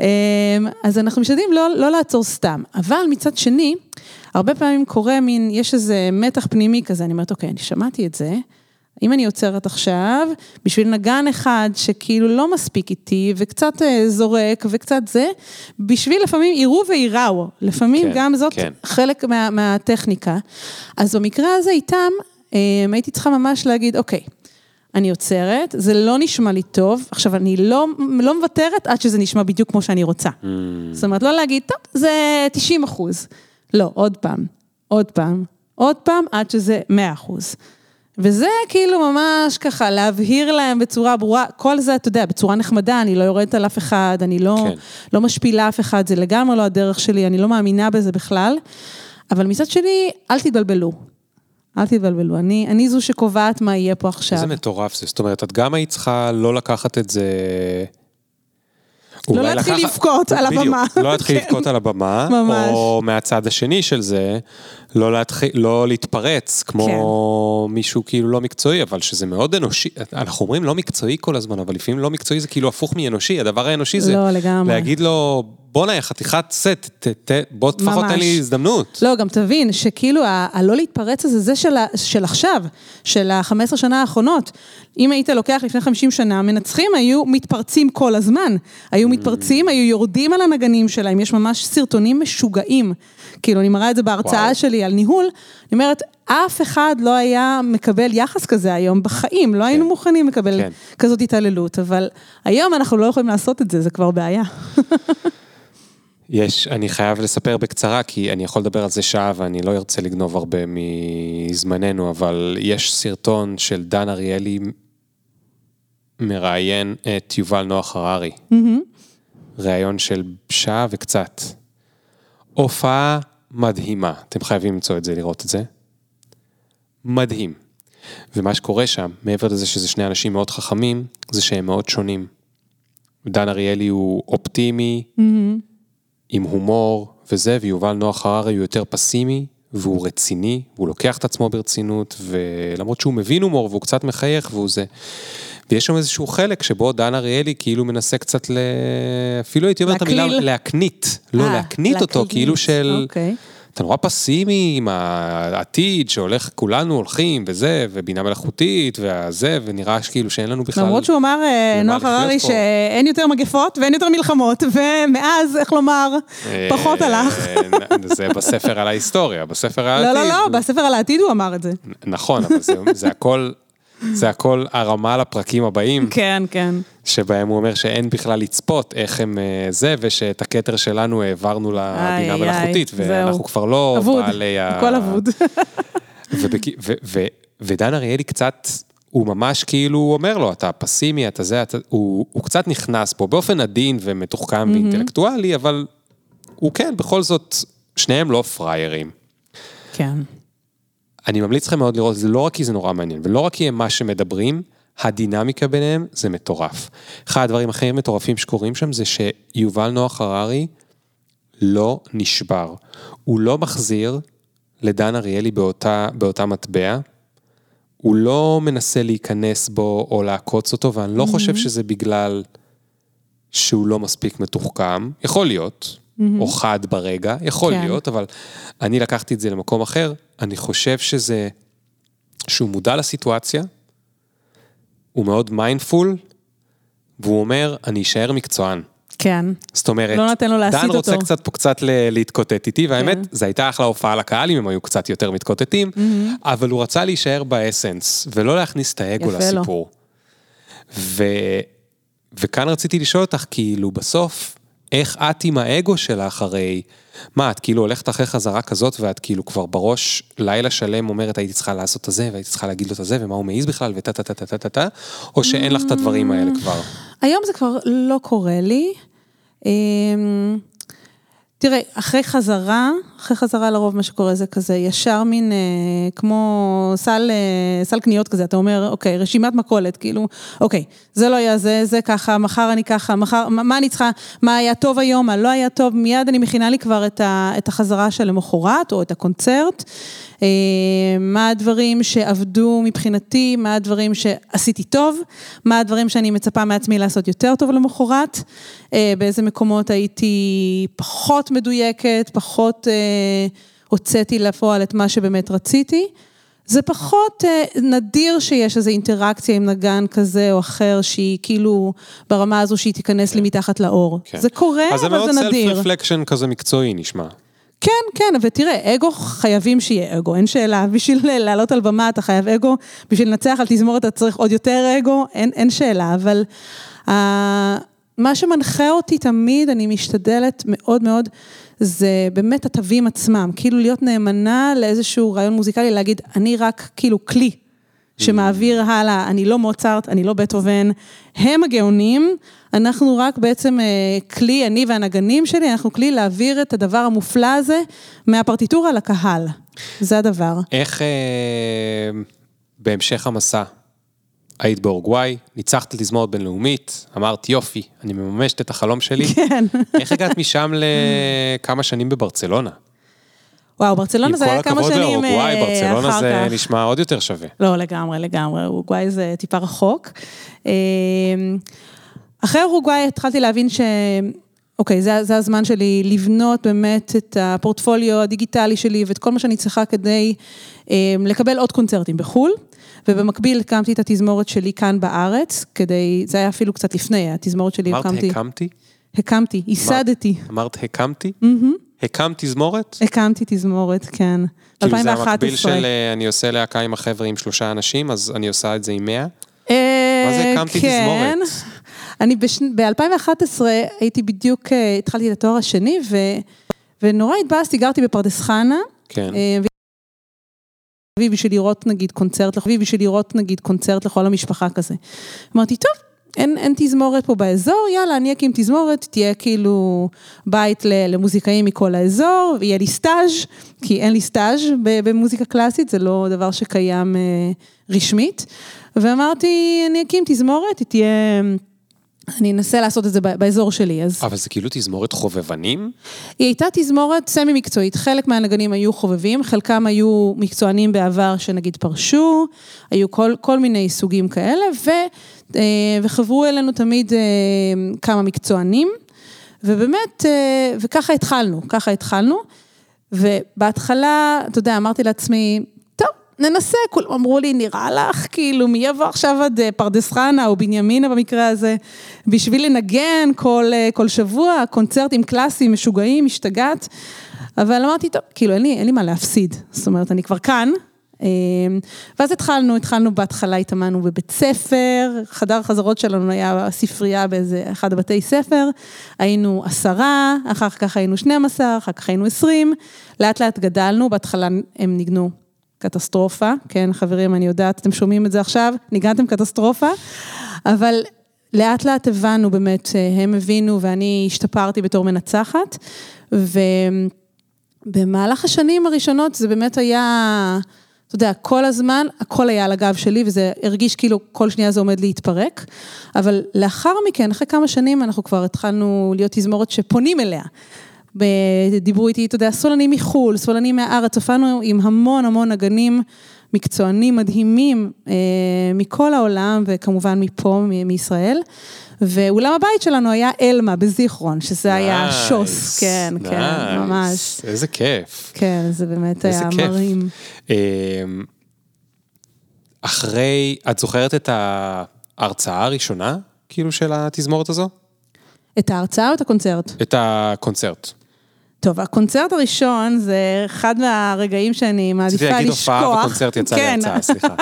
אמ, אז אנחנו משתדלים לא, לא לעצור סתם, אבל מצד שני, הרבה פעמים קורה מין, יש איזה מתח פנימי כזה, אני אומרת, אוקיי, אני שמעתי את זה, אם אני עוצרת עכשיו, בשביל נגן אחד שכאילו לא מספיק איתי, וקצת אה, זורק, וקצת זה, בשביל לפעמים יראו וייראו, לפעמים כן, גם זאת כן. חלק מה, מהטכניקה. אז במקרה הזה איתם, אמ, הייתי צריכה ממש להגיד, אוקיי, אני עוצרת, זה לא נשמע לי טוב, עכשיו אני לא, לא מוותרת עד שזה נשמע בדיוק כמו שאני רוצה. Mm. זאת אומרת, לא להגיד, טוב, זה 90 אחוז. לא, עוד פעם, עוד פעם, עוד פעם, עד שזה 100 אחוז. וזה כאילו ממש ככה, להבהיר להם בצורה ברורה, כל זה, אתה יודע, בצורה נחמדה, אני לא יורדת על אף אחד, אני לא, כן. לא משפילה אף אחד, זה לגמרי לא הדרך שלי, אני לא מאמינה בזה בכלל. אבל מצד שני, אל תתבלבלו. אל תתבלבלו, אני, אני זו שקובעת מה יהיה פה עכשיו. איזה מטורף זה, זאת אומרת, את גם היית צריכה לא לקחת את זה... לא להתחיל לבכות על הבמה. לא להתחיל לבכות על הבמה, או מהצד השני של זה, לא, להתחיל, לא להתפרץ כמו כן. מישהו כאילו לא מקצועי, אבל שזה מאוד אנושי, אנחנו אומרים לא מקצועי כל הזמן, אבל לפעמים לא מקצועי זה כאילו הפוך מאנושי, הדבר האנושי זה לא, לגמרי. להגיד לו, בואנה, חתיכת סט, ת, ת, בוא לפחות תן לי הזדמנות. לא, גם תבין שכאילו הלא להתפרץ הזה, זה של, של עכשיו, של ה-15 שנה האחרונות. אם היית לוקח לפני 50 שנה, מנצחים היו מתפרצים כל הזמן. היו מתפרצים, היו יורדים על הנגנים שלהם, יש ממש סרטונים משוגעים. כאילו, אני מראה את זה בהרצאה וואו. שלי על ניהול, אני אומרת, אף אחד לא היה מקבל יחס כזה היום בחיים, לא כן. היינו מוכנים לקבל כן. כזאת התעללות, אבל היום אנחנו לא יכולים לעשות את זה, זה כבר בעיה. יש, אני חייב לספר בקצרה, כי אני יכול לדבר על זה שעה ואני לא ארצה לגנוב הרבה מזמננו, אבל יש סרטון של דן אריאלי מראיין את יובל נוח הררי. Mm-hmm. ראיון של שעה וקצת. הופעה מדהימה, אתם חייבים למצוא את זה, לראות את זה. מדהים. ומה שקורה שם, מעבר לזה שזה שני אנשים מאוד חכמים, זה שהם מאוד שונים. דן אריאלי הוא אופטימי, mm-hmm. עם הומור וזה, ויובל נוח הררי הוא יותר פסימי, והוא רציני, והוא לוקח את עצמו ברצינות, ולמרות שהוא מבין הומור והוא קצת מחייך והוא זה. ויש שם איזשהו חלק שבו דן אריאלי כאילו מנסה קצת ל... אפילו הייתי אומר את המילה להקנית. לא, אה, להקנית אותו, כאילו של... אוקיי. אתה נורא פסימי עם העתיד שהולך, כולנו הולכים וזה, ובינה מלאכותית וזה, ונראה שכאילו שאין לנו בכלל... למרות שהוא אמר, אה, נוח הררי, שאין יותר מגפות ואין יותר מלחמות, ומאז, איך לומר, אה, פחות הלך. זה בספר על ההיסטוריה, בספר על העתיד. לא, לא, לא, בספר על העתיד הוא אמר את זה. נכון, אבל זה הכל... זה הכל הרמה לפרקים הבאים. כן, כן. שבהם הוא אומר שאין בכלל לצפות איך הם אה, זה, ושאת הכתר שלנו העברנו לבינה מלאכותית, ואנחנו כבר לא אבוד, בעלי ה... הכל אבוד. ודן אריאלי קצת, הוא ממש כאילו אומר לו, אתה פסימי, אתה זה, אתה... הוא, הוא קצת נכנס פה באופן עדין ומתוחכם mm-hmm. ואינטלקטואלי, אבל הוא כן, בכל זאת, שניהם לא פראיירים. כן. אני ממליץ לכם מאוד לראות, זה לא רק כי זה נורא מעניין, ולא רק כי הם מה שמדברים, הדינמיקה ביניהם זה מטורף. אחד הדברים הכי מטורפים שקורים שם זה שיובל נוח הררי לא נשבר. הוא לא מחזיר לדן אריאלי באותה, באותה מטבע, הוא לא מנסה להיכנס בו או לעקוץ אותו, ואני לא mm-hmm. חושב שזה בגלל שהוא לא מספיק מתוחכם, יכול להיות, mm-hmm. או חד ברגע, יכול כן. להיות, אבל אני לקחתי את זה למקום אחר, אני חושב שזה, שהוא מודע לסיטואציה, הוא מאוד מיינדפול, והוא אומר, אני אשאר מקצוען. כן. זאת אומרת, לא נותן לו להסיט אותו. דן רוצה קצת פה קצת להתקוטט איתי, והאמת, כן. זו הייתה אחלה הופעה לקהל אם הם היו קצת יותר מתקוטטים, mm-hmm. אבל הוא רצה להישאר באסנס, ולא להכניס את האגו לסיפור. ו... וכאן רציתי לשאול אותך, כאילו, בסוף, איך את עם האגו שלך הרי, מה, את כאילו הולכת אחרי חזרה כזאת ואת כאילו כבר בראש לילה שלם אומרת הייתי צריכה לעשות את זה והייתי צריכה להגיד לו את זה ומה הוא מעז בכלל וטה טה טה טה טה טה טה, או שאין לך את הדברים האלה כבר? היום זה כבר לא קורה לי. אמ, תראה, אחרי חזרה, אחרי חזרה לרוב מה שקורה זה כזה, ישר מין אה, כמו סל, אה, סל קניות כזה, אתה אומר, אוקיי, רשימת מכולת, כאילו, אוקיי, זה לא היה זה, זה ככה, מחר אני ככה, מחר, מה, מה אני צריכה, מה היה טוב היום, מה לא היה טוב, מיד אני מכינה לי כבר את, ה, את החזרה של למחרת, או את הקונצרט. אה, מה הדברים שעבדו מבחינתי, מה הדברים שעשיתי טוב, מה הדברים שאני מצפה מעצמי לעשות יותר טוב למחרת, אה, באיזה מקומות הייתי פחות מדויקת, פחות אה, הוצאתי לפועל את מה שבאמת רציתי. זה פחות נדיר שיש איזו אינטראקציה עם נגן כזה או אחר, שהיא כאילו ברמה הזו שהיא תיכנס לי כן. מתחת לאור. כן. זה קורה, אבל זה נדיר. אז זה מאוד סלף רפלקשן כזה מקצועי נשמע. כן, כן, ותראה, אגו חייבים שיהיה אגו, אין שאלה. בשביל לעלות על במה אתה חייב אגו, בשביל לנצח על תזמורת אתה צריך עוד יותר אגו, אין, אין שאלה, אבל uh, מה שמנחה אותי תמיד, אני משתדלת מאוד מאוד, זה באמת התווים עצמם, כאילו להיות נאמנה לאיזשהו רעיון מוזיקלי, להגיד, אני רק כאילו כלי. שמעביר הלאה, אני לא מוצרט, אני לא בטהובן, הם הגאונים, אנחנו רק בעצם אה, כלי, אני והנגנים שלי, אנחנו כלי להעביר את הדבר המופלא הזה מהפרטיטורה לקהל. זה הדבר. איך אה, בהמשך המסע, היית באורוגוואי, ניצחת תזמורת בינלאומית, אמרת יופי, אני מממשת את החלום שלי. כן. איך הגעת משם לכמה שנים בברצלונה? וואו, ברצלונה זה היה כמה שנים אחר כך. עם כל הכבוד לאורוגוואי, ברצלונה זה נשמע עוד יותר שווה. לא, לגמרי, לגמרי, אורוגוואי זה טיפה רחוק. אחרי אורוגוואי התחלתי להבין ש... אוקיי, זה, זה הזמן שלי לבנות באמת את הפורטפוליו הדיגיטלי שלי ואת כל מה שאני צריכה כדי אה, לקבל עוד קונצרטים בחו"ל. ובמקביל הקמתי את התזמורת שלי כאן בארץ, כדי, זה היה אפילו קצת לפני, התזמורת שלי אמרת הקמתי. הקמתי? הקמתי, ייסדתי. אמרת הקמתי? הקמת תזמורת? הקמתי תזמורת, כן. כאילו 2011. זה המקביל של אה, אני עושה להקה עם החבר'ה עם שלושה אנשים, אז אני עושה את זה עם מאה? אה, מה זה הקמתי כן. תזמורת? אני ב-2011 הייתי בדיוק, אה, התחלתי את התואר השני, ונורא התבאסתי, גרתי בפרדס חנה. כן. בשביל לראות נגיד קונצרט, בשביל לראות נגיד קונצרט לכל המשפחה כזה. אמרתי, טוב, אין, אין תזמורת פה באזור, יאללה, אני אקים תזמורת, תהיה כאילו בית למוזיקאים מכל האזור, ויהיה לי סטאז', כי אין לי סטאז' במוזיקה קלאסית, זה לא דבר שקיים אה, רשמית. ואמרתי, אני אקים תזמורת, היא תהיה... אני אנסה לעשות את זה באזור שלי, אז... אבל זה כאילו תזמורת חובבנים? היא הייתה תזמורת סמי מקצועית, חלק מהנגנים היו חובבים, חלקם היו מקצוענים בעבר שנגיד פרשו, היו כל, כל מיני סוגים כאלה, ו, אה, וחברו אלינו תמיד אה, כמה מקצוענים, ובאמת, אה, וככה התחלנו, ככה התחלנו, ובהתחלה, אתה יודע, אמרתי לעצמי, ננסה, כולם אמרו לי, נראה לך, כאילו, מי יבוא עכשיו עד אה, פרדס חנה או בנימינה במקרה הזה, בשביל לנגן כל, אה, כל שבוע, קונצרטים קלאסיים, משוגעים, משתגעת. אבל אמרתי, טוב, כאילו, אין לי, אין לי מה להפסיד. זאת אומרת, אני כבר כאן. אה, ואז התחלנו, התחלנו בהתחלה, התאמנו בבית ספר, חדר החזרות שלנו היה ספרייה באיזה אחד הבתי ספר, היינו עשרה, אחר כך היינו 12, אחר כך היינו 20, לאט לאט גדלנו, בהתחלה הם ניגנו קטסטרופה, כן, חברים, אני יודעת, אתם שומעים את זה עכשיו, ניגנתם קטסטרופה, אבל לאט לאט הבנו באמת, הם הבינו ואני השתפרתי בתור מנצחת, ובמהלך השנים הראשונות זה באמת היה, אתה יודע, כל הזמן, הכל היה על הגב שלי, וזה הרגיש כאילו כל שנייה זה עומד להתפרק, אבל לאחר מכן, אחרי כמה שנים, אנחנו כבר התחלנו להיות תזמורת שפונים אליה. דיברו איתי, אתה יודע, סולנים מחו"ל, סולנים מהארץ, הופענו עם המון המון נגנים מקצוענים מדהימים אה, מכל העולם, וכמובן מפה, מ- מישראל. ואולם הבית שלנו היה אלמה בזיכרון, שזה היה Nice, שוס, כן, כן, nice. ממש. איזה כיף. כן, זה באמת היה כיף. מרים. אמ, אחרי, את זוכרת את ההרצאה הראשונה, כאילו, של התזמורת הזו? את ההרצאה או את הקונצרט? את הקונצרט. טוב, הקונצרט הראשון זה אחד מהרגעים שאני רציתי מעדיפה להגיד לשכוח. הופעה וקונצרט יצא לי כן. הרצאה, סליחה.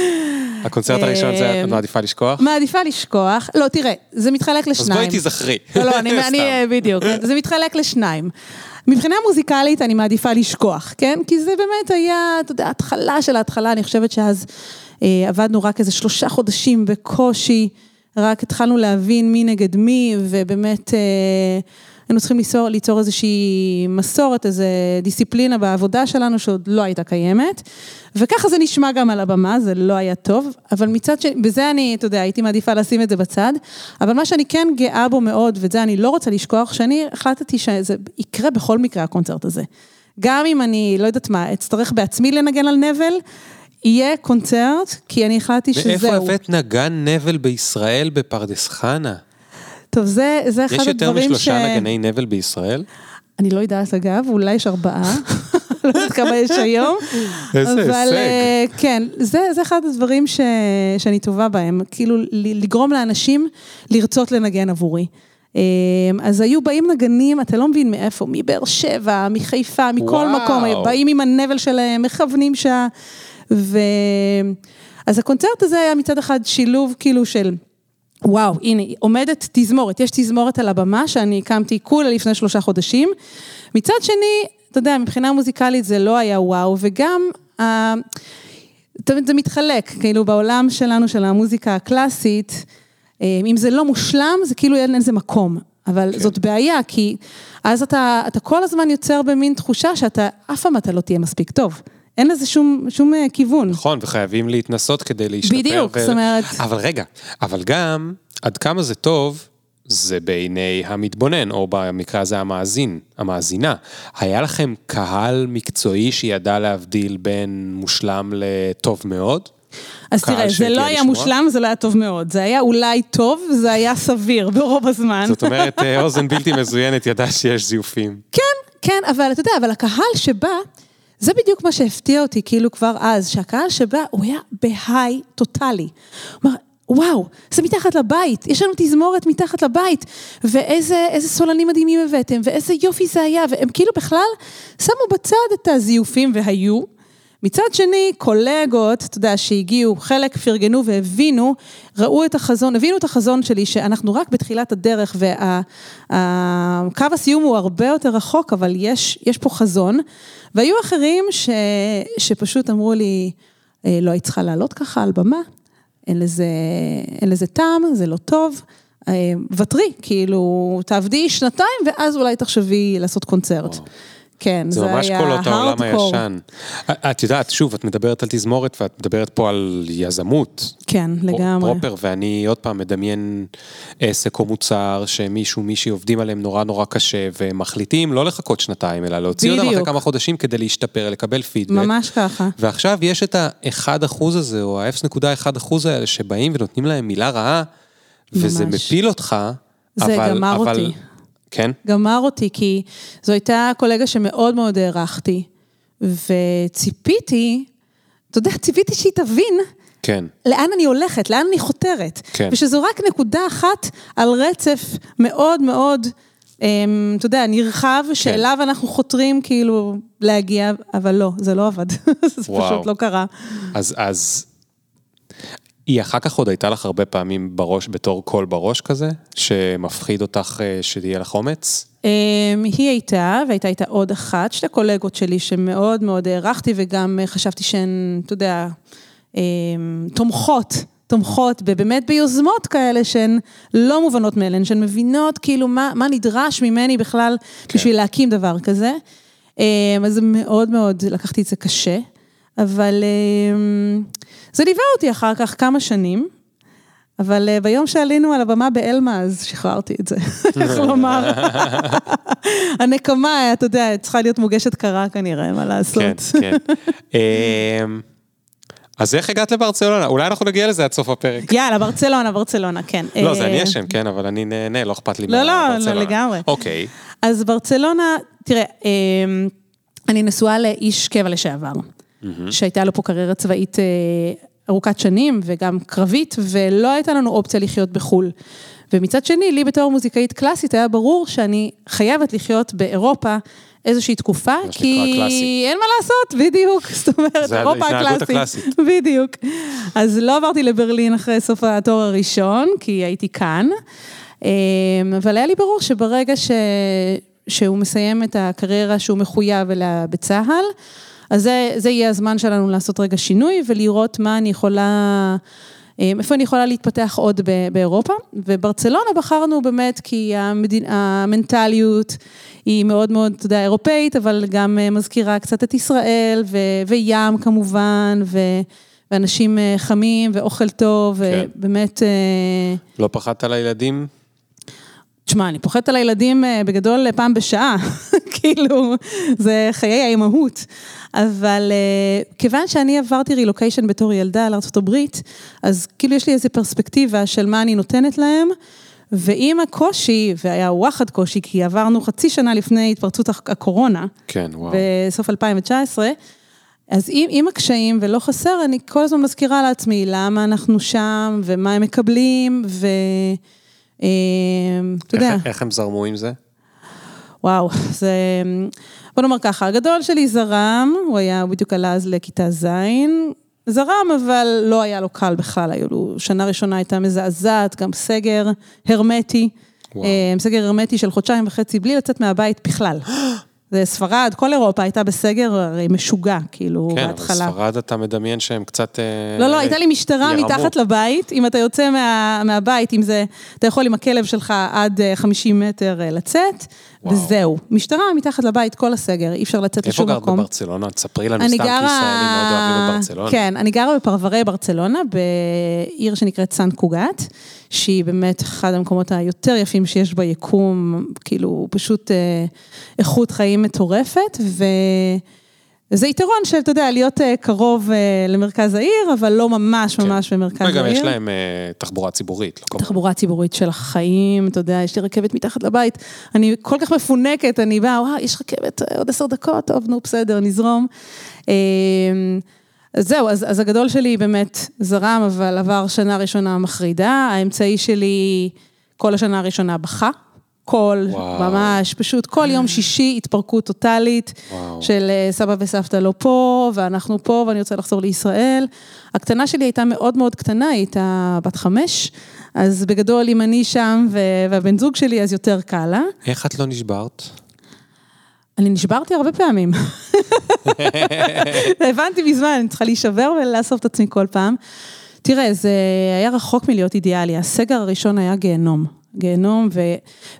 הקונצרט הראשון זה את אמ, מעדיפה לשכוח? מעדיפה לשכוח, לא, תראה, זה מתחלק אז לשניים. בואי תיזכרי. לא, לא, אני. בדיוק, זה מתחלק לשניים. מבחינה מוזיקלית אני מעדיפה לשכוח, כן? כי זה באמת היה, אתה יודע, התחלה של ההתחלה, אני חושבת שאז אה, עבדנו רק איזה שלושה חודשים בקושי, רק התחלנו להבין מי נגד מי, ובאמת אה, היינו צריכים ליצור, ליצור איזושהי מסורת, איזו דיסציפלינה בעבודה שלנו שעוד לא הייתה קיימת, וככה זה נשמע גם על הבמה, זה לא היה טוב, אבל מצד שני, בזה אני, אתה יודע, הייתי מעדיפה לשים את זה בצד, אבל מה שאני כן גאה בו מאוד, ואת זה אני לא רוצה לשכוח, שאני החלטתי שזה יקרה בכל מקרה, הקונצרט הזה. גם אם אני, לא יודעת מה, אצטרך בעצמי לנגן על נבל, יהיה קונצרט, כי אני החלטתי שזהו. מאיפה הבאת נגן נבל בישראל בפרדס חנה? טוב, זה, זה אחד יש יותר הדברים משלושה נגני נבל בישראל? אני לא יודעת אגב, אולי יש ארבעה, לא יודעת כמה יש היום. איזה אבל הישג. אה, כן, זה, זה אחד הדברים ש, שאני טובה בהם, כאילו לגרום לאנשים לרצות לנגן עבורי. אה, אז היו באים נגנים, אתה לא מבין מאיפה, מבאר שבע, מחיפה, מכל וואו. מקום, באים עם הנבל שלהם, מכוונים שעה. ו... אז הקונצרט הזה היה מצד אחד שילוב כאילו של... וואו, הנה, עומדת תזמורת, יש תזמורת על הבמה שאני הקמתי כולה לפני שלושה חודשים. מצד שני, אתה יודע, מבחינה מוזיקלית זה לא היה וואו, וגם, אה, זה מתחלק, כאילו בעולם שלנו, של המוזיקה הקלאסית, אה, אם זה לא מושלם, זה כאילו אין לזה מקום. אבל כן. זאת בעיה, כי אז אתה, אתה כל הזמן יוצר במין תחושה שאתה, אף פעם אתה לא תהיה מספיק טוב. אין לזה שום, שום אה, כיוון. נכון, וחייבים להתנסות כדי להשתפר. בדיוק, זאת אומרת- אבל רגע, אבל גם, עד כמה זה טוב, זה בעיני המתבונן, או במקרה הזה המאזין, המאזינה. היה לכם קהל מקצועי שידע להבדיל בין מושלם לטוב מאוד? אז תראה, זה לא היה לשמוע? מושלם, זה לא היה טוב מאוד. זה היה אולי טוב, זה היה סביר ברוב הזמן. זאת אומרת, אה, אוזן בלתי מזוינת ידעה שיש זיופים. כן, כן, אבל אתה יודע, אבל הקהל שבא, זה בדיוק מה שהפתיע אותי, כאילו כבר אז, שהקהל שבא, הוא היה בהיי טוטאלי. אמר, וואו, זה מתחת לבית, יש לנו תזמורת מתחת לבית, ואיזה איזה סולנים מדהימים הבאתם, ואיזה יופי זה היה, והם כאילו בכלל שמו בצד את הזיופים והיו. מצד שני, קולגות, אתה יודע, שהגיעו, חלק פרגנו והבינו, ראו את החזון, הבינו את החזון שלי, שאנחנו רק בתחילת הדרך, וקו הסיום הוא הרבה יותר רחוק, אבל יש, יש פה חזון. והיו אחרים ש, שפשוט אמרו לי, "אה, לא היית צריכה לעלות ככה על במה, אין לזה, אין לזה טעם, זה לא טוב. אה, ותרי, כאילו, תעבדי שנתיים ואז אולי תחשבי לעשות קונצרט. וואו. כן, זה זה, ממש היה קולות העולם. הישן. את יודעת, שוב, את מדברת על תזמורת ואת מדברת פה על יזמות. כן, לגמרי. פרופר, ואני עוד פעם מדמיין עסק או מוצר שמישהו, מישהי עובדים עליהם נורא נורא קשה, ומחליטים לא לחכות שנתיים, אלא להוציא אותם אחרי. כמה חודשים כדי להשתפר, לקבל פידבק. ממש ככה. ועכשיו יש את ה-1% הזה, או ה-0.1% האלה, שבאים ונותנים להם מילה רעה, וזה ממש. מפיל אותך, זה אבל... גמר אבל... אותי. כן? גמר אותי, כי זו הייתה קולגה שמאוד מאוד הערכתי, וציפיתי, אתה יודע, ציפיתי שהיא תבין כן. לאן אני הולכת, לאן אני חותרת. כן. ושזו רק נקודה אחת על רצף מאוד מאוד, אמ, אתה יודע, נרחב, כן. שאליו אנחנו חותרים כאילו להגיע, אבל לא, זה לא עבד. זה וואו. פשוט לא קרה. אז, אז היא אחר כך עוד הייתה לך הרבה פעמים בראש, בתור קול בראש כזה, שמפחיד אותך אה, שתהיה לך אומץ? אמ, היא הייתה, והייתה איתה עוד אחת, שתי קולגות שלי שמאוד מאוד הערכתי, וגם אה, חשבתי שהן, אתה יודע, אמ, תומכות, תומכות באמת ביוזמות כאלה שהן לא מובנות מאליהן, שהן מבינות כאילו מה, מה נדרש ממני בכלל בשביל להקים דבר כזה. אמ, אז מאוד מאוד לקחתי את זה קשה, אבל זה ליווה אותי אחר כך כמה שנים. אבל אה, ביום שעלינו על הבמה באלמה, אז שחררתי את זה, איך לומר. הנקמה, אתה יודע, צריכה להיות מוגשת קרה כנראה, מה לעשות. כן, כן. אמ, אז איך הגעת לברצלונה? אולי אנחנו נגיע לזה עד סוף הפרק. יאללה, ברצלונה, ברצלונה, כן. לא, זה אה, אני אשם, כן, אבל אני נהנה, לא אכפת לי לא, לא, מהברצלונה. לא, לגמרי. אוקיי, אז ברצלונה, תראה, אמ, אני נשואה לאיש קבע לשעבר, שהייתה לו פה קריירה צבאית אה, ארוכת שנים וגם קרבית, ולא הייתה לנו אופציה לחיות בחו"ל. ומצד שני, לי בתור מוזיקאית קלאסית היה ברור שאני חייבת לחיות באירופה איזושהי תקופה, כי קלאסי. אין מה לעשות, בדיוק, זאת אומרת, אירופה הקלאסית. הקלאסית. בדיוק. אז לא עברתי לברלין אחרי סוף התואר הראשון, כי הייתי כאן, אמ, אבל היה לי ברור שברגע ש... שהוא מסיים את הקריירה שהוא מחויב אליה בצה"ל, אז זה, זה יהיה הזמן שלנו לעשות רגע שינוי ולראות מה אני יכולה, אמ, איפה אני יכולה להתפתח עוד באירופה. וברצלונה בחרנו באמת כי המדינ... המנטליות היא מאוד מאוד, אתה יודע, אירופאית, אבל גם אה, מזכירה קצת את ישראל, ו... וים כמובן, ו... ואנשים אה, חמים ואוכל טוב, כן. ובאמת... אה, לא פחדת על הילדים? תשמע, אני פוחדת על הילדים אה, בגדול אה, פעם בשעה, כאילו, זה חיי האימהות. אבל אה, כיוון שאני עברתי רילוקיישן בתור ילדה לארה"ב, אז כאילו יש לי איזו פרספקטיבה של מה אני נותנת להם, ועם הקושי, והיה וואחד קושי, כי עברנו חצי שנה לפני התפרצות הקורונה, כן, וואו. בסוף 2019, אז עם, עם הקשיים, ולא חסר, אני כל הזמן מזכירה לעצמי למה אנחנו שם, ומה הם מקבלים, ו... אה, אתה יודע, איך הם זרמו עם זה? וואו, זה... בוא נאמר ככה, הגדול שלי זרם, הוא היה, הוא בדיוק עלה אז לכיתה ז', זרם, אבל לא היה לו קל בכלל, היו לו, שנה ראשונה הייתה מזעזעת, גם סגר הרמטי, וואו. אה, סגר הרמטי של חודשיים וחצי, בלי לצאת מהבית בכלל. זה ספרד, כל אירופה הייתה בסגר הרי משוגע, כאילו, כן, בהתחלה. אבל ספרד אתה מדמיין שהם קצת... אה, לא, לא, הייתה לי משטרה ירמו. מתחת לבית, אם אתה יוצא מה, מהבית, אם זה, אתה יכול עם הכלב שלך עד אה, 50 מטר אה, לצאת, וואו. וזהו. משטרה מתחת לבית כל הסגר, אי אפשר לצאת איפה לשום גרת מקום. בברצלונה? תספרי לנו סתם, כי גרה... ישראלים מאוד אוהבים את ברצלונה. כן, אני גרה בפרברי ברצלונה, בעיר שנקראת סן קוגת, שהיא באמת אחד המקומות היותר יפים שיש ביקום, כאילו פשוט אה, איכות חיים מטורפת, ו... וזה יתרון של, אתה יודע, להיות אה, קרוב אה, למרכז העיר, אבל לא ממש ממש במרכז העיר. וגם יש להם אה, תחבורה ציבורית, לא. תחבורה ציבורית של החיים, אתה יודע, יש לי רכבת מתחת לבית, אני כל כך מפונקת, אני באה, וואו, יש רכבת עוד עשר דקות, טוב, נו, בסדר, נזרום. אז זהו, אז, אז הגדול שלי באמת זרם, אבל עבר שנה ראשונה מחרידה, האמצעי שלי כל השנה הראשונה בכה. כל, וואו. ממש, פשוט כל יום שישי התפרקות טוטאלית וואו. של אה, סבא וסבתא לא פה, ואנחנו פה, ואני רוצה לחזור לישראל. הקטנה שלי הייתה מאוד מאוד קטנה, היא הייתה בת חמש, אז בגדול, אם אני שם והבן זוג שלי, אז יותר קל לה. איך את לא נשברת? אני נשברתי הרבה פעמים. הבנתי מזמן, אני צריכה להישבר ולאסוף את עצמי כל פעם. תראה, זה היה רחוק מלהיות אידיאלי, הסגר הראשון היה גיהנום. גיהנום, ו...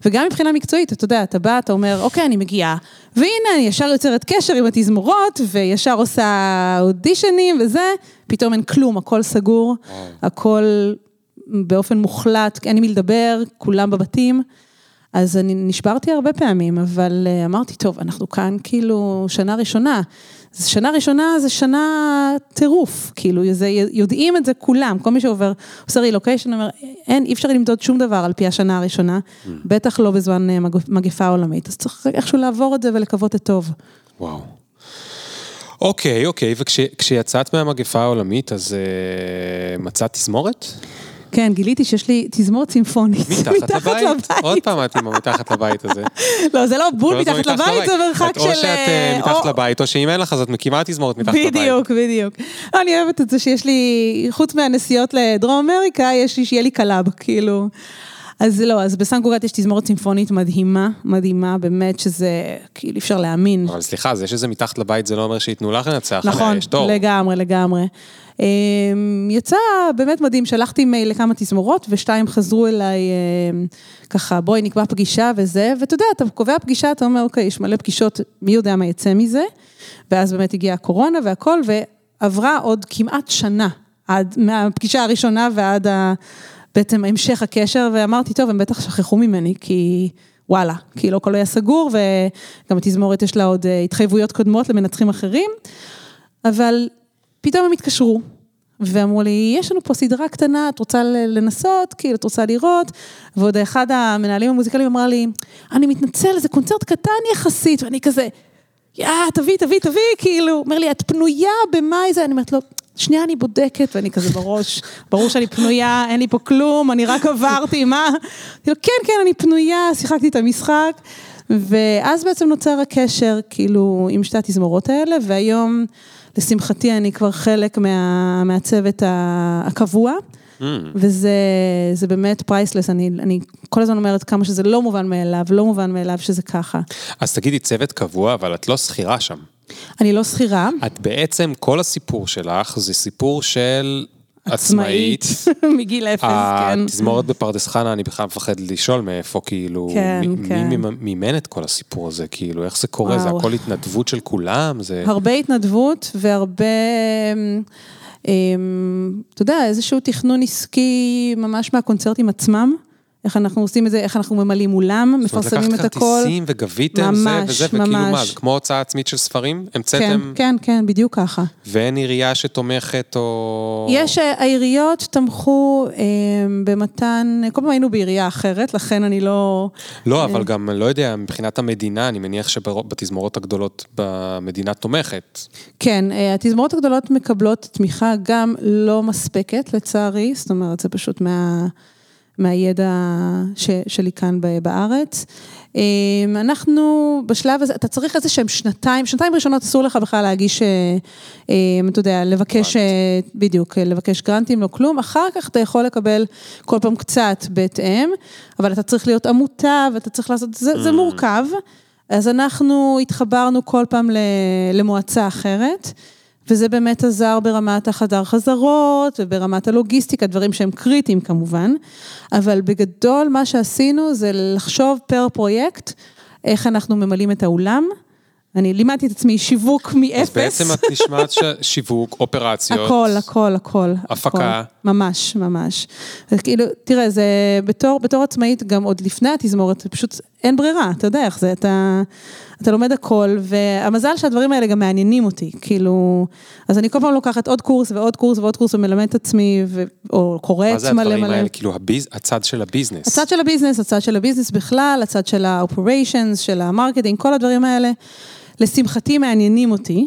וגם מבחינה מקצועית, אתה יודע, אתה בא, אתה אומר, אוקיי, אני מגיעה, והנה, אני ישר יוצרת קשר עם התזמורות, וישר עושה אודישנים וזה, פתאום אין כלום, הכל סגור, הכל באופן מוחלט, אין עם מי לדבר, כולם בבתים. אז אני נשברתי הרבה פעמים, אבל אה, אמרתי, טוב, אנחנו כאן כאילו שנה ראשונה. אז שנה ראשונה זה שנה טירוף, כאילו, זה, יודעים את זה כולם, כל מי שעובר, עושה רילוקיישן, אומר, אין, אי אפשר למדוד שום דבר על פי השנה הראשונה, בטח לא בזמן אה, מג- מגפה עולמית, אז צריך איכשהו לעבור את זה ולקוות את טוב. וואו. אוקיי, אוקיי, וכשיצאת מהמגפה העולמית, אז אה, מצאת תזמורת? כן, גיליתי שיש לי תזמורת צימפונית. מתחת לבית? עוד פעם את עם המתחת לבית הזה. לא, זה לא בול מתחת לבית, זה מרחק של... או שאת אה, אה, מתחת או- לבית, או שאם אין לך, אז את מקימה תזמורת מתחת לבית. בדיוק, בדיוק. לא, אני אוהבת את זה שיש לי, חוץ מהנסיעות לדרום אמריקה, יש לי, שיהיה לי club, כאילו. אז לא, אז בסן גורת יש תזמורת צימפונית מדהימה, מדהימה, באמת שזה, כאילו, אי אפשר להאמין. אבל סליחה, זה שזה מתחת לבית זה לא אומר שייתנו לך לנצח נכון, יש תור. לגמרי, לגמרי. אמ, יצא באמת מדהים, שלחתי מייל לכמה תזמורות, ושתיים חזרו אליי, אמ, ככה, בואי נקבע פגישה וזה, ואתה יודע, אתה קובע פגישה, אתה אומר, אוקיי, יש מלא פגישות, מי יודע מה יצא מזה, ואז באמת הגיעה הקורונה והכל, ועברה עוד כמעט שנה, עד, מהפגישה הראשונה ועד ה... בעצם המשך הקשר, ואמרתי, טוב, הם בטח שכחו ממני, כי וואלה, כאילו הכל היה סגור, וגם התזמורת יש לה עוד אה, התחייבויות קודמות למנצחים אחרים, אבל פתאום הם התקשרו, ואמרו לי, יש לנו פה סדרה קטנה, את רוצה לנסות, כאילו, את רוצה לראות? ועוד אחד המנהלים המוזיקליים אמר לי, אני מתנצל, זה קונצרט קטן יחסית, ואני כזה, יא, תביא, תביא, תביא, כאילו, אומר לי, את פנויה במאי זה, אני אומרת לו, שנייה, אני בודקת, ואני כזה בראש, ברור שאני פנויה, אין לי פה כלום, אני רק עברתי, מה? אמרתי לו, כן, כן, אני פנויה, שיחקתי את המשחק, ואז בעצם נוצר הקשר, כאילו, עם שתי התזמורות האלה, והיום, לשמחתי, אני כבר חלק מה, מהצוות הקבוע. Mm. וזה זה באמת priceless, אני, אני כל הזמן אומרת כמה שזה לא מובן מאליו, לא מובן מאליו שזה ככה. אז תגידי, צוות קבוע, אבל את לא שכירה שם. אני לא שכירה, את בעצם, כל הסיפור שלך זה סיפור של עצמאית. מגיל אפס, כן. התזמורת בפרדס חנה, אני בכלל מפחד לשאול מאיפה, כאילו, כן, מי- כן. מי ממ- מימן את כל הסיפור הזה, כאילו, איך זה קורה? זה וואו. הכל התנדבות של כולם? זה... הרבה התנדבות והרבה, אמ, אמ, אתה יודע, איזשהו תכנון עסקי ממש מהקונצרטים עצמם. איך אנחנו עושים את זה, איך אנחנו ממלאים אולם, זאת אומרת, מפרסמים את לקחת הכל. כרטיסים וגביתם זה ממש, וזה, וכאילו מה, ממש. זה כמו הוצאה עצמית של ספרים? כן, המצאתם, כן, כן, בדיוק ככה. ואין עירייה שתומכת או... יש, אה, העיריות תמכו אה, במתן, כל פעם היינו בעירייה אחרת, לכן אני לא... לא, אבל גם, לא יודע, מבחינת המדינה, אני מניח שבתזמורות הגדולות במדינה תומכת. כן, אה, התזמורות הגדולות מקבלות תמיכה גם לא מספקת, לצערי, זאת אומרת, זה פשוט מה, מהידע ש, שלי כאן בארץ. אה, אנחנו בשלב הזה, אתה צריך איזה שהם שנתיים, שנתיים ראשונות אסור לך בכלל להגיש, אה, אה, אתה יודע, לבקש, אה, בדיוק, אה, לבקש גרנטים, לא כלום, אחר כך אתה יכול לקבל כל פעם קצת בהתאם, אבל אתה צריך להיות עמותה ואתה צריך לעשות, זה, זה מורכב. אז אנחנו התחברנו כל פעם למועצה אחרת, וזה באמת עזר ברמת החדר חזרות וברמת הלוגיסטיקה, דברים שהם קריטיים כמובן, אבל בגדול מה שעשינו זה לחשוב פר פרויקט, איך אנחנו ממלאים את האולם. אני לימדתי את עצמי שיווק מאפס. אז בעצם את נשמעת שיווק, אופרציות. הכל, הכל, הכל. הפקה. הכל. ממש, ממש. כאילו, תראה, זה בתור, בתור עצמאית, גם עוד לפני התזמורת, פשוט אין ברירה, אתה יודע איך זה, אתה, אתה לומד הכל, והמזל שהדברים האלה גם מעניינים אותי, כאילו, אז אני כל פעם לוקחת עוד קורס ועוד קורס ועוד קורס ומלמד את עצמי, ו, או קוראת מה זה מלא הדברים מלא. האלה? כאילו ה biz, הצד של ה business. הצד של ה business, הצד של ה business בכלל, הצד של ה-operations, של ה marketing, כל הדברים האלה, לשמחתי מעניינים אותי.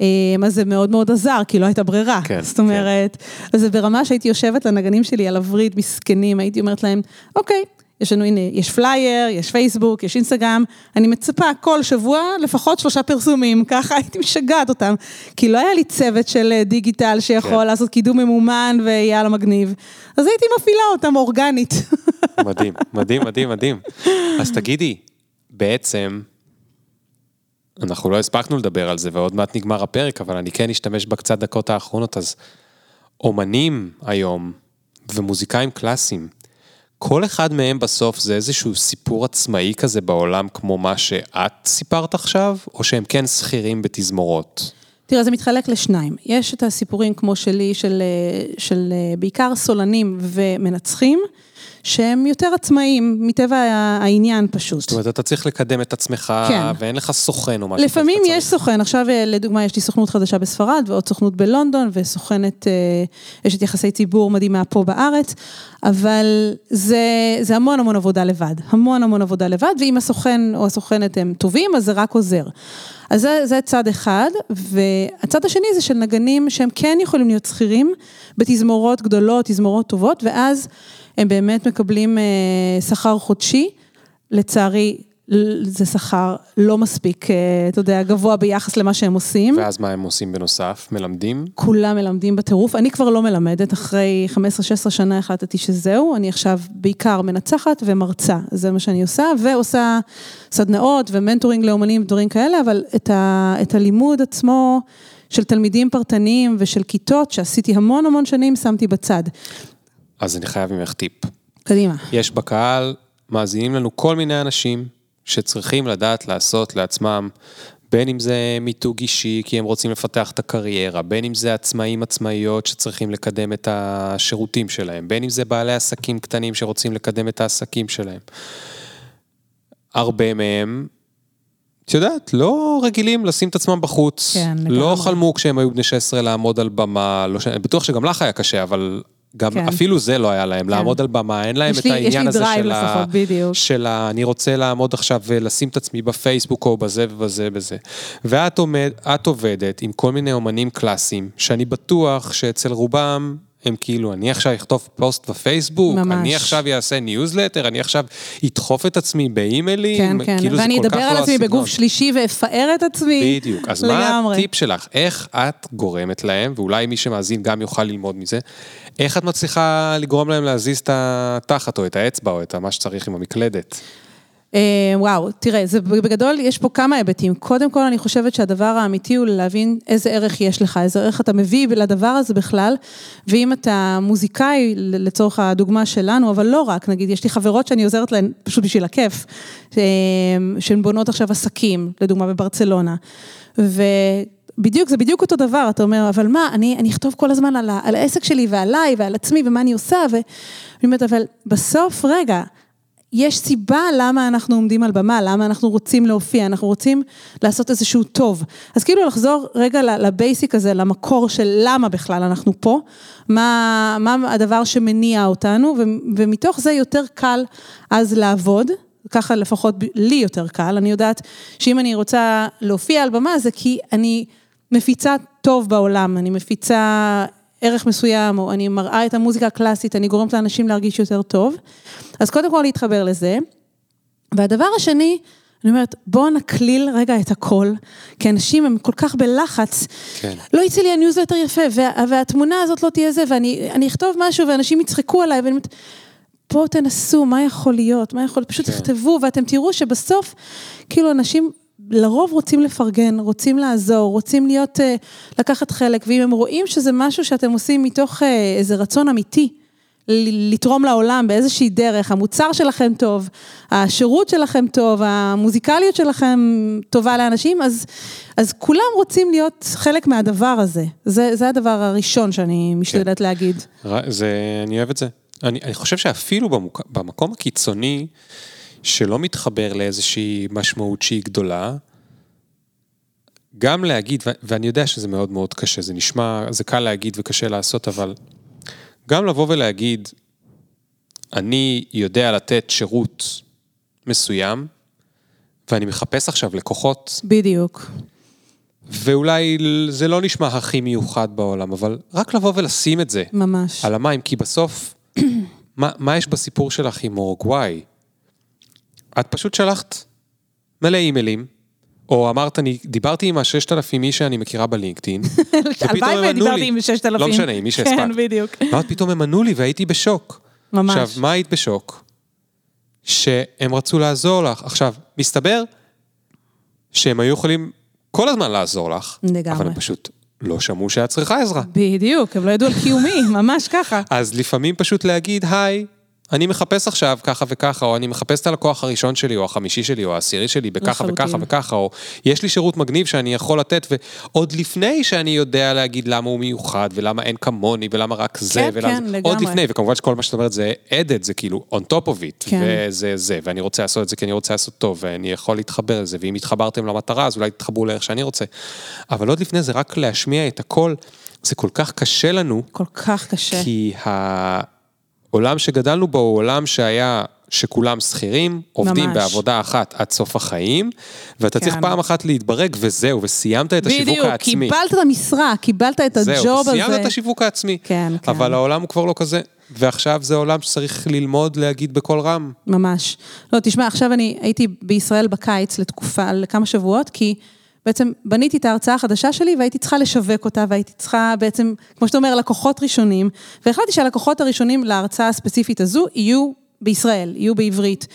אה, אז זה מאוד מאוד עזר, כי לא הייתה ברירה. כן, זאת אומרת, אז זה ברמה שהייתי יושבת לנגנים שלי על הווריד מסכנים, הייתי אומרת להם, אוקיי, יש לנו, הנה, יש פלייר, יש פייסבוק, יש אינסטגרם, אני מצפה כל שבוע לפחות שלושה פרסומים, ככה הייתי משגעת אותם. כי לא היה לי צוות של אה, דיגיטל שיכול כן. לעשות קידום ממומן ויאללה מגניב. אז הייתי מפעילה אותם אורגנית. מדהים, מדהים, מדהים, מדהים. אז תגידי, בעצם, אנחנו לא הספקנו לדבר על זה, ועוד מעט נגמר הפרק, אבל אני כן אשתמש בקצת דקות האחרונות, אז אומנים היום, ומוזיקאים קלאסיים, כל אחד מהם בסוף זה איזשהו סיפור עצמאי כזה בעולם, כמו מה שאת סיפרת עכשיו, או שהם כן שכירים בתזמורות? תראה, זה מתחלק לשניים. יש את הסיפורים כמו שלי, של, אה, של אה, בעיקר סולנים ומנצחים, שהם יותר עצמאיים, מטבע העניין פשוט. זאת אומרת, אתה צריך לקדם את עצמך, כן. ואין לך סוכן או משהו. לפעמים יש. סוכן, עכשיו אה, לדוגמה יש לי סוכנות חדשה בספרד ועוד סוכנות בלונדון וסוכנת, אה, יש את יחסי ציבור מדהימה פה בארץ, אבל זה, זה המון המון עבודה לבד, המון המון עבודה לבד, ואם הסוכן או הסוכנת הם טובים, אז זה רק עוזר. אז זה, זה צד אחד, והצד השני זה של נגנים שהם כן יכולים להיות שכירים בתזמורות גדולות, תזמורות טובות, ואז הם באמת מקבלים אה, שכר חודשי. לצערי, זה שכר לא מספיק, אה, אתה יודע, גבוה ביחס למה שהם עושים. ואז מה הם עושים בנוסף? מלמדים? כולם מלמדים בטירוף. אני כבר לא מלמדת, אחרי 15-16 שנה החלטתי שזהו, אני עכשיו בעיקר מנצחת ומרצה, זה מה שאני עושה, ועושה סדנאות ו mentoring לאומנים ודברים כאלה, אבל את, ה, את הלימוד עצמו של תלמידים פרטניים ושל כיתות, שעשיתי המון המון שנים, שמתי בצד. אז אני חייב ממך טיפ. קדימה. יש בקהל, מאזינים לנו כל מיני אנשים שצריכים לדעת לעשות לעצמם, בין אם זה מיתוג אישי, כי הם רוצים לפתח את הקריירה, בין אם זה עצמאים עצמאיות שצריכים לקדם את השירותים שלהם, בין אם זה בעלי עסקים קטנים שרוצים לקדם את העסקים שלהם. הרבה מהם, את יודעת, לא רגילים לשים את עצמם בחוץ. כן, לא לגמרי. חלמו כשהם היו בני 16 לעמוד על במה, לא ש... בטוח שגם לך היה קשה, אבל גם כן. אפילו זה לא היה להם, לעמוד על במה, אין להם את לי- העניין הזה של ה... בדיוק. של ה... אני רוצה לעמוד עכשיו ולשים את עצמי בפייסבוק או בזה ובזה ובזה. ואת עומד, עובדת עם כל מיני אומנים קלאסיים, שאני בטוח שאצל רובם... הם כאילו, אני עכשיו אכתוב פוסט בפייסבוק, ממש. אני עכשיו אעשה ניוזלטר, אני עכשיו אדחוף את עצמי באימיילים, כן, כן, כאילו ואני אדבר על לא עצמי הסגנון. בגוף שלישי ואפאר את עצמי. בדיוק. אז מה לגמרי. הטיפ שלך? איך את גורמת להם, ואולי מי שמאזין גם יוכל ללמוד מזה, איך את מצליחה לגרום להם להזיז את התחת או את האצבע או את מה שצריך עם המקלדת? אה, וואו, תראה, זה בגדול, יש פה כמה היבטים. קודם כל, אני חושבת שהדבר האמיתי הוא להבין איזה ערך יש לך, איזה ערך אתה מביא לדבר הזה בכלל, ואם אתה מוזיקאי, לצורך הדוגמה שלנו, אבל לא רק, נגיד, יש לי חברות שאני עוזרת להן פשוט בשביל הכיף, אה, שהן בונות עכשיו עסקים, לדוגמה בברצלונה, ו... בדיוק, זה בדיוק אותו דבר, אתה אומר, אבל מה, אני, אני אכתוב כל הזמן על, ה, על העסק שלי ועליי ועל עצמי ומה אני עושה, ואני אומרת, אבל בסוף, רגע, יש סיבה למה אנחנו עומדים על במה, למה אנחנו רוצים להופיע, אנחנו רוצים לעשות איזשהו טוב. אז כאילו לחזור רגע לבייסיק הזה, למקור של למה בכלל אנחנו פה, מה, מה הדבר שמניע אותנו, ו- ומתוך זה יותר קל אז לעבוד. ככה לפחות לי יותר קל, אני יודעת שאם אני רוצה להופיע על במה זה כי אני מפיצה טוב בעולם, אני מפיצה ערך מסוים, או אני מראה את המוזיקה הקלאסית, אני גורמת לאנשים להרגיש יותר טוב. אז קודם כל להתחבר לזה. והדבר השני, אני אומרת, בואו נקליל רגע את הכל, כי אנשים הם כל כך בלחץ. כן. לא יצא לי הניוזלטר יפה, וה, והתמונה הזאת לא תהיה זה, ואני אני אכתוב משהו ואנשים יצחקו עליי, ואני אומרת, בואו תנסו, מה יכול להיות, מה יכול להיות, פשוט כן. תכתבו, ואתם תראו שבסוף, כאילו אנשים... לרוב רוצים לפרגן, רוצים לעזור, רוצים להיות, אה, לקחת חלק, ואם הם רואים שזה משהו שאתם עושים מתוך אה, איזה רצון אמיתי לתרום לעולם באיזושהי דרך, המוצר שלכם טוב, השירות שלכם טוב, המוזיקליות שלכם טובה לאנשים, אז, אז כולם רוצים להיות חלק מהדבר הזה. זה, זה הדבר הראשון שאני משתדלת להגיד. ר- זה, אני אוהב את זה. אני, אני חושב שאפילו במוק, במקום הקיצוני, שלא מתחבר לאיזושהי משמעות שהיא גדולה, גם להגיד, ואני יודע שזה מאוד מאוד קשה, זה נשמע, זה קל להגיד וקשה לעשות, אבל גם לבוא ולהגיד, אני יודע לתת שירות מסוים, ואני מחפש עכשיו לקוחות, בדיוק. ואולי זה לא נשמע הכי מיוחד בעולם, אבל רק לבוא ולשים את זה ממש. על המים, כי בסוף, מה, מה יש בסיפור שלך עם אורוגוואי? את פשוט שלחת מלא אימיילים, או אמרת, אני דיברתי עם הששת אלפים איש שאני מכירה בלינקדאין, ופתאום הם ענו ודיברתי לי. עם 6,000. לא משנה, עם מי שהספקת. כן, בדיוק. ואז פתאום הם ענו לי והייתי בשוק. ממש. עכשיו, מה היית בשוק? שהם רצו לעזור לך. עכשיו, מסתבר שהם היו יכולים כל הזמן לעזור לך, לגמרי. אבל הם פשוט לא שמעו שאת צריכה עזרה. בדיוק, הם לא ידעו על קיומי, ממש ככה. אז לפעמים פשוט להגיד, היי, אני מחפש עכשיו ככה וככה, או אני מחפש את הלקוח הראשון שלי, או החמישי שלי, או העשירי שלי, בככה וככה לחלוטין. וככה, או יש לי שירות מגניב שאני יכול לתת, ועוד לפני שאני יודע להגיד למה הוא מיוחד, ולמה אין כמוני, ולמה רק זה, כן, ולמה כן, לגמרי. עוד לפני, וכמובן שכל מה שאת אומרת זה added, זה כאילו on top of it, כן. וזה זה, ואני רוצה לעשות את זה כי אני רוצה לעשות טוב, ואני יכול להתחבר לזה, ואם התחברתם למטרה, אז אולי תתחברו לאיך שאני רוצה. אבל עוד לפני זה רק להשמיע את הכל, זה כל כך קשה לנו, כל כך קשה. כי העולם שגדלנו בו הוא עולם שהיה, שכולם שכירים, עובדים ממש. בעבודה אחת עד סוף החיים, ואתה צריך כן. פעם אחת להתברג וזהו, וסיימת את השיווק בדיוק, העצמי. קיבלת את המשרה, קיבלת את זהו, הג'וב הזה. סיימת את השיווק העצמי. כן, כן. אבל העולם הוא כבר לא כזה, ועכשיו זה עולם שצריך ללמוד להגיד בקול רם. ממש. לא, תשמע, עכשיו אני הייתי בישראל בקיץ לתקופה, לכמה שבועות, כי בעצם בניתי את ההרצאה החדשה שלי והייתי צריכה לשווק אותה, והייתי צריכה בעצם, כמו שאתה אומר, לקוחות ראשונים, והחלטתי שהלקוחות הראשונים להרצאה הספציפית הזו יהיו בישראל, יהיו בעברית.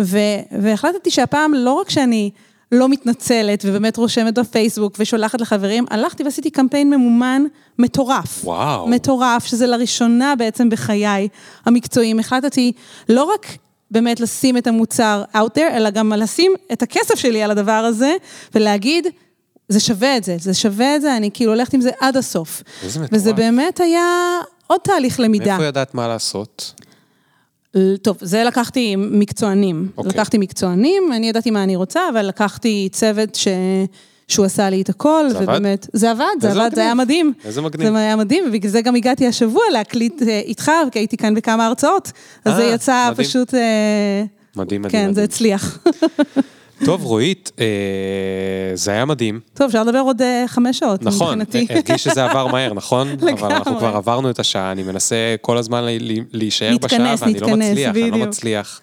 ו- והחלטתי שהפעם לא רק שאני לא מתנצלת ובאמת רושמת בפייסבוק ושולחת לחברים, הלכתי ועשיתי קמפיין ממומן מטורף. וואו. מטורף, שזה לראשונה בעצם בחיי המקצועיים. החלטתי לא רק באמת לשים את המוצר out there, אלא גם לשים את הכסף שלי על הדבר הזה, ולהגיד, זה שווה את זה, זה שווה את זה, אני כאילו הולכת עם זה עד הסוף. איזה מטורף. וזה באמת היה עוד תהליך למידה. מאיפה ידעת מה לעשות? טוב, זה לקחתי מקצוענים. אוקיי. לקחתי מקצוענים, אני ידעתי מה אני רוצה, אבל לקחתי צוות ש... שהוא עשה לי את הכל, זה עבד? ובאמת, זה עבד, זה עבד, זה היה. מדהים. איזה מגניב. זה היה מדהים, ובגלל זה גם הגעתי השבוע להקליט אה, איתך, כי הייתי כאן בכמה הרצאות, אז זה אה, יצא מדהים. פשוט, אה, מדהים, מדהים. כן, זה מדהים. הצליח. טוב, רועית, אה, זה היה מדהים. טוב, אפשר לדבר עוד אה, חמש שעות, נכון, מבחינתי. הרגיש שזה עבר מהר, נכון? אבל אנחנו לגמרי. כבר עברנו את השעה, אני מנסה כל הזמן להישאר בשעה, להתכנס, ואני לא מצליח, אני לא בדיוק. מצליח.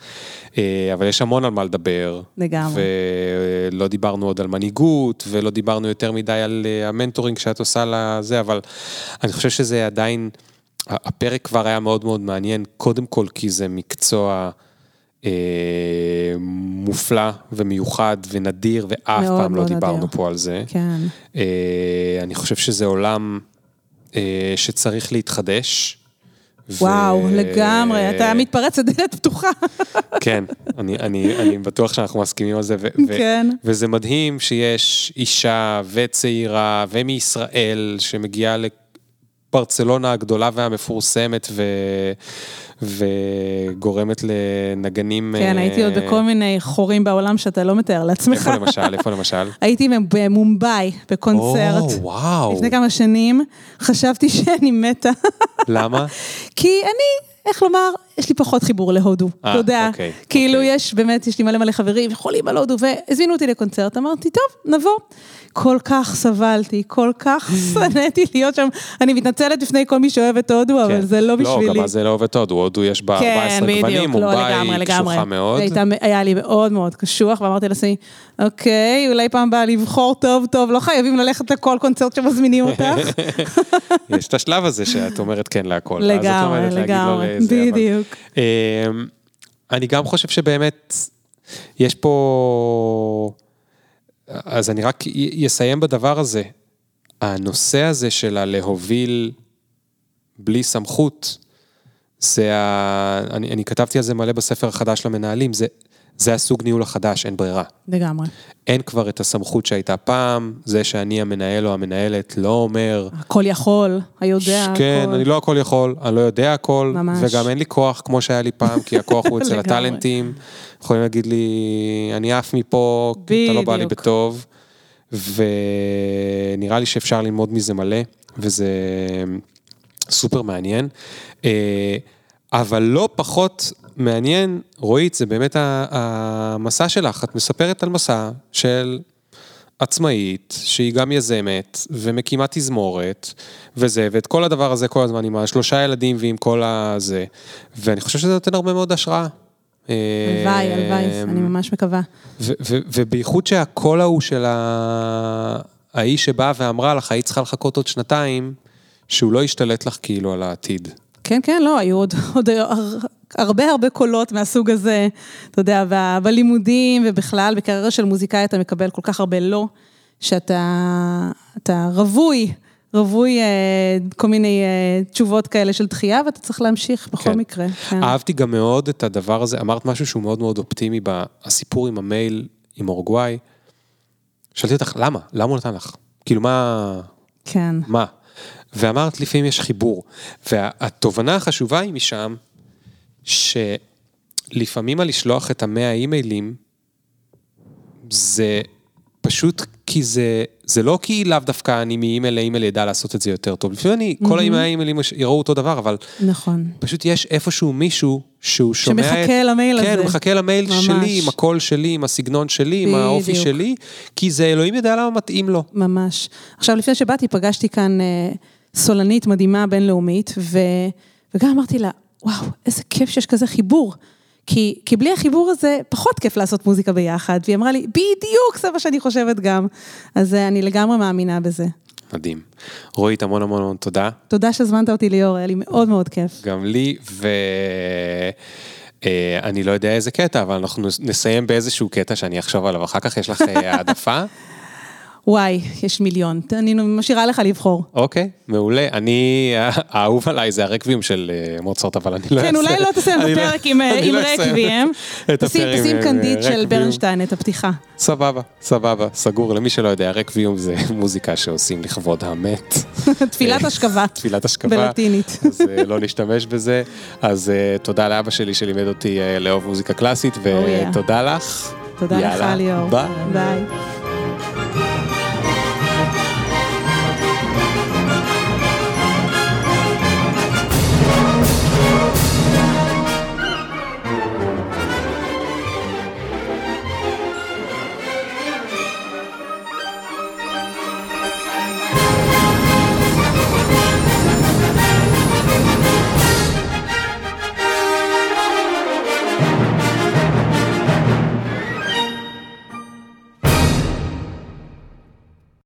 אה, אבל יש המון על מה לדבר. לגמרי. ולא דיברנו עוד על מנהיגות, ולא דיברנו יותר מדי על אה, המנטורינג שאת עושה לזה, אבל אני חושב שזה עדיין, הפרק כבר היה מאוד מאוד מעניין, קודם כל כי זה מקצוע... אה, מופלא ומיוחד ונדיר, ואף מאוד פעם לא דיברנו נדיר. פה על זה. כן, אה, אני חושב שזה עולם אה, שצריך להתחדש. וואו, ו- לגמרי, אתה מתפרץ לדלת פתוחה. כן, אני, אני, אני בטוח שאנחנו מסכימים על זה. ו- ו- כן. וזה מדהים שיש אישה וצעירה ומישראל שמגיעה לברצלונה הגדולה והמפורסמת ו... וגורמת לנגנים... כן, הייתי עוד אה, בכל מיני חורים בעולם שאתה לא מתאר לעצמך. איפה למשל? איפה למשל? הייתי במומבאי, בקונצרט. או, וואו. לפני כמה שנים, חשבתי שאני מתה, למה? כי אני, איך לומר, יש לי פחות חיבור להודו, אה, אתה יודע. אוקיי, כאילו אוקיי. יש, באמת, יש לי מלא מלא חברים חולים על הודו, והזמינו אותי לקונצרט, אמרתי, טוב, נבוא. כל כך סבלתי, כל כך שנאתי להיות שם. אני מתנצלת בפני כל מי שאוהב את הודו, אבל כן. זה לא בשבילי. לא, גם מה זה לא עובד הודו, הודו יש בה 14 גוונים, כן, לא, לגמרי, מומבאי לגמרי. קשוחה מאוד. הייתה, היה לי מאוד מאוד קשוח, ואמרתי לעצמי, אוקיי, אולי פעם באה לבחור טוב טוב, לא חייבים ללכת לכל קונצרט שמזמינים אותך. יש את השלב הזה שאת אומרת כן להכל. את לגמרי, לא לגמרי, אבל- בדיוק. אמ, אני גם חושב שבאמת, יש פה... אז אני רק אסיים בדבר הזה. הנושא הזה של הלהוביל בלי סמכות, זה ה... אני, אני כתבתי על זה מלא בספר החדש למנהלים, זה, זה הסוג ניהול החדש, אין ברירה. לגמרי. אין כבר את הסמכות שהייתה פעם, זה שאני המנהל או המנהלת לא אומר... הכל יכול, היודע הכל. כן, אני לא הכל יכול, אני לא יודע הכל, ממש. וגם אין לי כוח כמו שהיה לי פעם, כי הכוח הוא אצל. הטאלנטים. יכולים להגיד לי, אני עף מפה, כי אתה לא בא לי. בטוב, ונראה לי שאפשר ללמוד מזה מלא, וזה סופר מעניין. אה, אבל לא פחות מעניין, רועית, זה באמת המסע שלך. את מספרת על מסע של עצמאית, שהיא גם יזמת, ומקימה תזמורת, וזה, ואת כל הדבר הזה כל הזמן עם השלושה ילדים ועם כל הזה, ואני חושב שזה נותן הרבה מאוד השראה. הלוואי, הלוואי, אני ממש מקווה. ובייחוד שהקול ההוא של האיש שבאה ואמרה לך, היית צריכה לחכות עוד שנתיים, שהוא לא ישתלט לך כאילו על העתיד. כן, כן, לא, היו עוד, עוד הרבה הרבה קולות מהסוג הזה, אתה יודע, בלימודים ובכלל, בקריירה של מוזיקאי אתה מקבל כל כך הרבה לא, שאתה אתה רווי, רווי אה, כל מיני אה, תשובות כאלה של דחייה, ואתה צריך להמשיך בכל כן. מקרה. כן. אהבתי גם מאוד את הדבר הזה, אמרת משהו שהוא מאוד מאוד אופטימי בסיפור עם המייל עם אורוגוואי. שאלתי אותך, למה? למה הוא נתן לך? כאילו, מה... כן. מה? ואמרת, לפעמים יש חיבור. והתובנה החשובה היא משם, שלפעמים על לשלוח את המאה אימיילים, זה פשוט כי זה, זה לא כי לאו דווקא אני מאימייל לאימייל ידע לעשות את זה יותר טוב. לפעמים אני, כל המאה אימיילים יראו אותו דבר, אבל נכון. פשוט יש איפשהו מישהו שהוא שומע את... שמחכה למייל כן, הזה. הוא מחכה למייל ממש. שלי, עם הקול שלי, עם הסגנון שלי, עם האופי. שלי, כי זה אלוהים יודע למה מתאים לו. ממש. עכשיו, לפני שבאתי, פגשתי כאן אה, סולנית מדהימה בינלאומית, ו... וגם אמרתי לה, וואו, איזה כיף שיש כזה חיבור. כי, כי בלי החיבור הזה, פחות כיף לעשות מוזיקה ביחד. והיא אמרה לי, בדיוק, זה מה שאני חושבת גם. אז אה, אני לגמרי מאמינה בזה. מדהים. רועית, המון המון המון תודה. תודה שהזמנת אותי ליאור, היה לי מאוד מאוד כיף. גם לי, ואני לא יודע איזה קטע, אבל אנחנו נסיים באיזשהו קטע שאני אחשוב עליו אחר כך, יש לך אה, העדפה? וואי, יש מיליון. אני משאירה לך לבחור. אוקיי, מעולה. אני, האהוב עליי זה הרקבים של אה, מוצרט, אבל אני לא כן, אולי לא תסיים אני לא- בפרק עם, אה, לא רקבים. תשים אה, של. ברנשטיין, את הפתיחה. סבבה, סבבה, סגור. למי שלא יודע, רקביום זה מוזיקה שעושים לכבוד המת. תפילת השכבה. תפילת השכבה. בלטינית. אז אה, לא נשתמש בזה. אז אה, תודה לאבא שלי שלימד אותי אה, לאהוב מוזיקה קלאסית, yeah. ותודה לך. תודה לך, ליאור. ביי.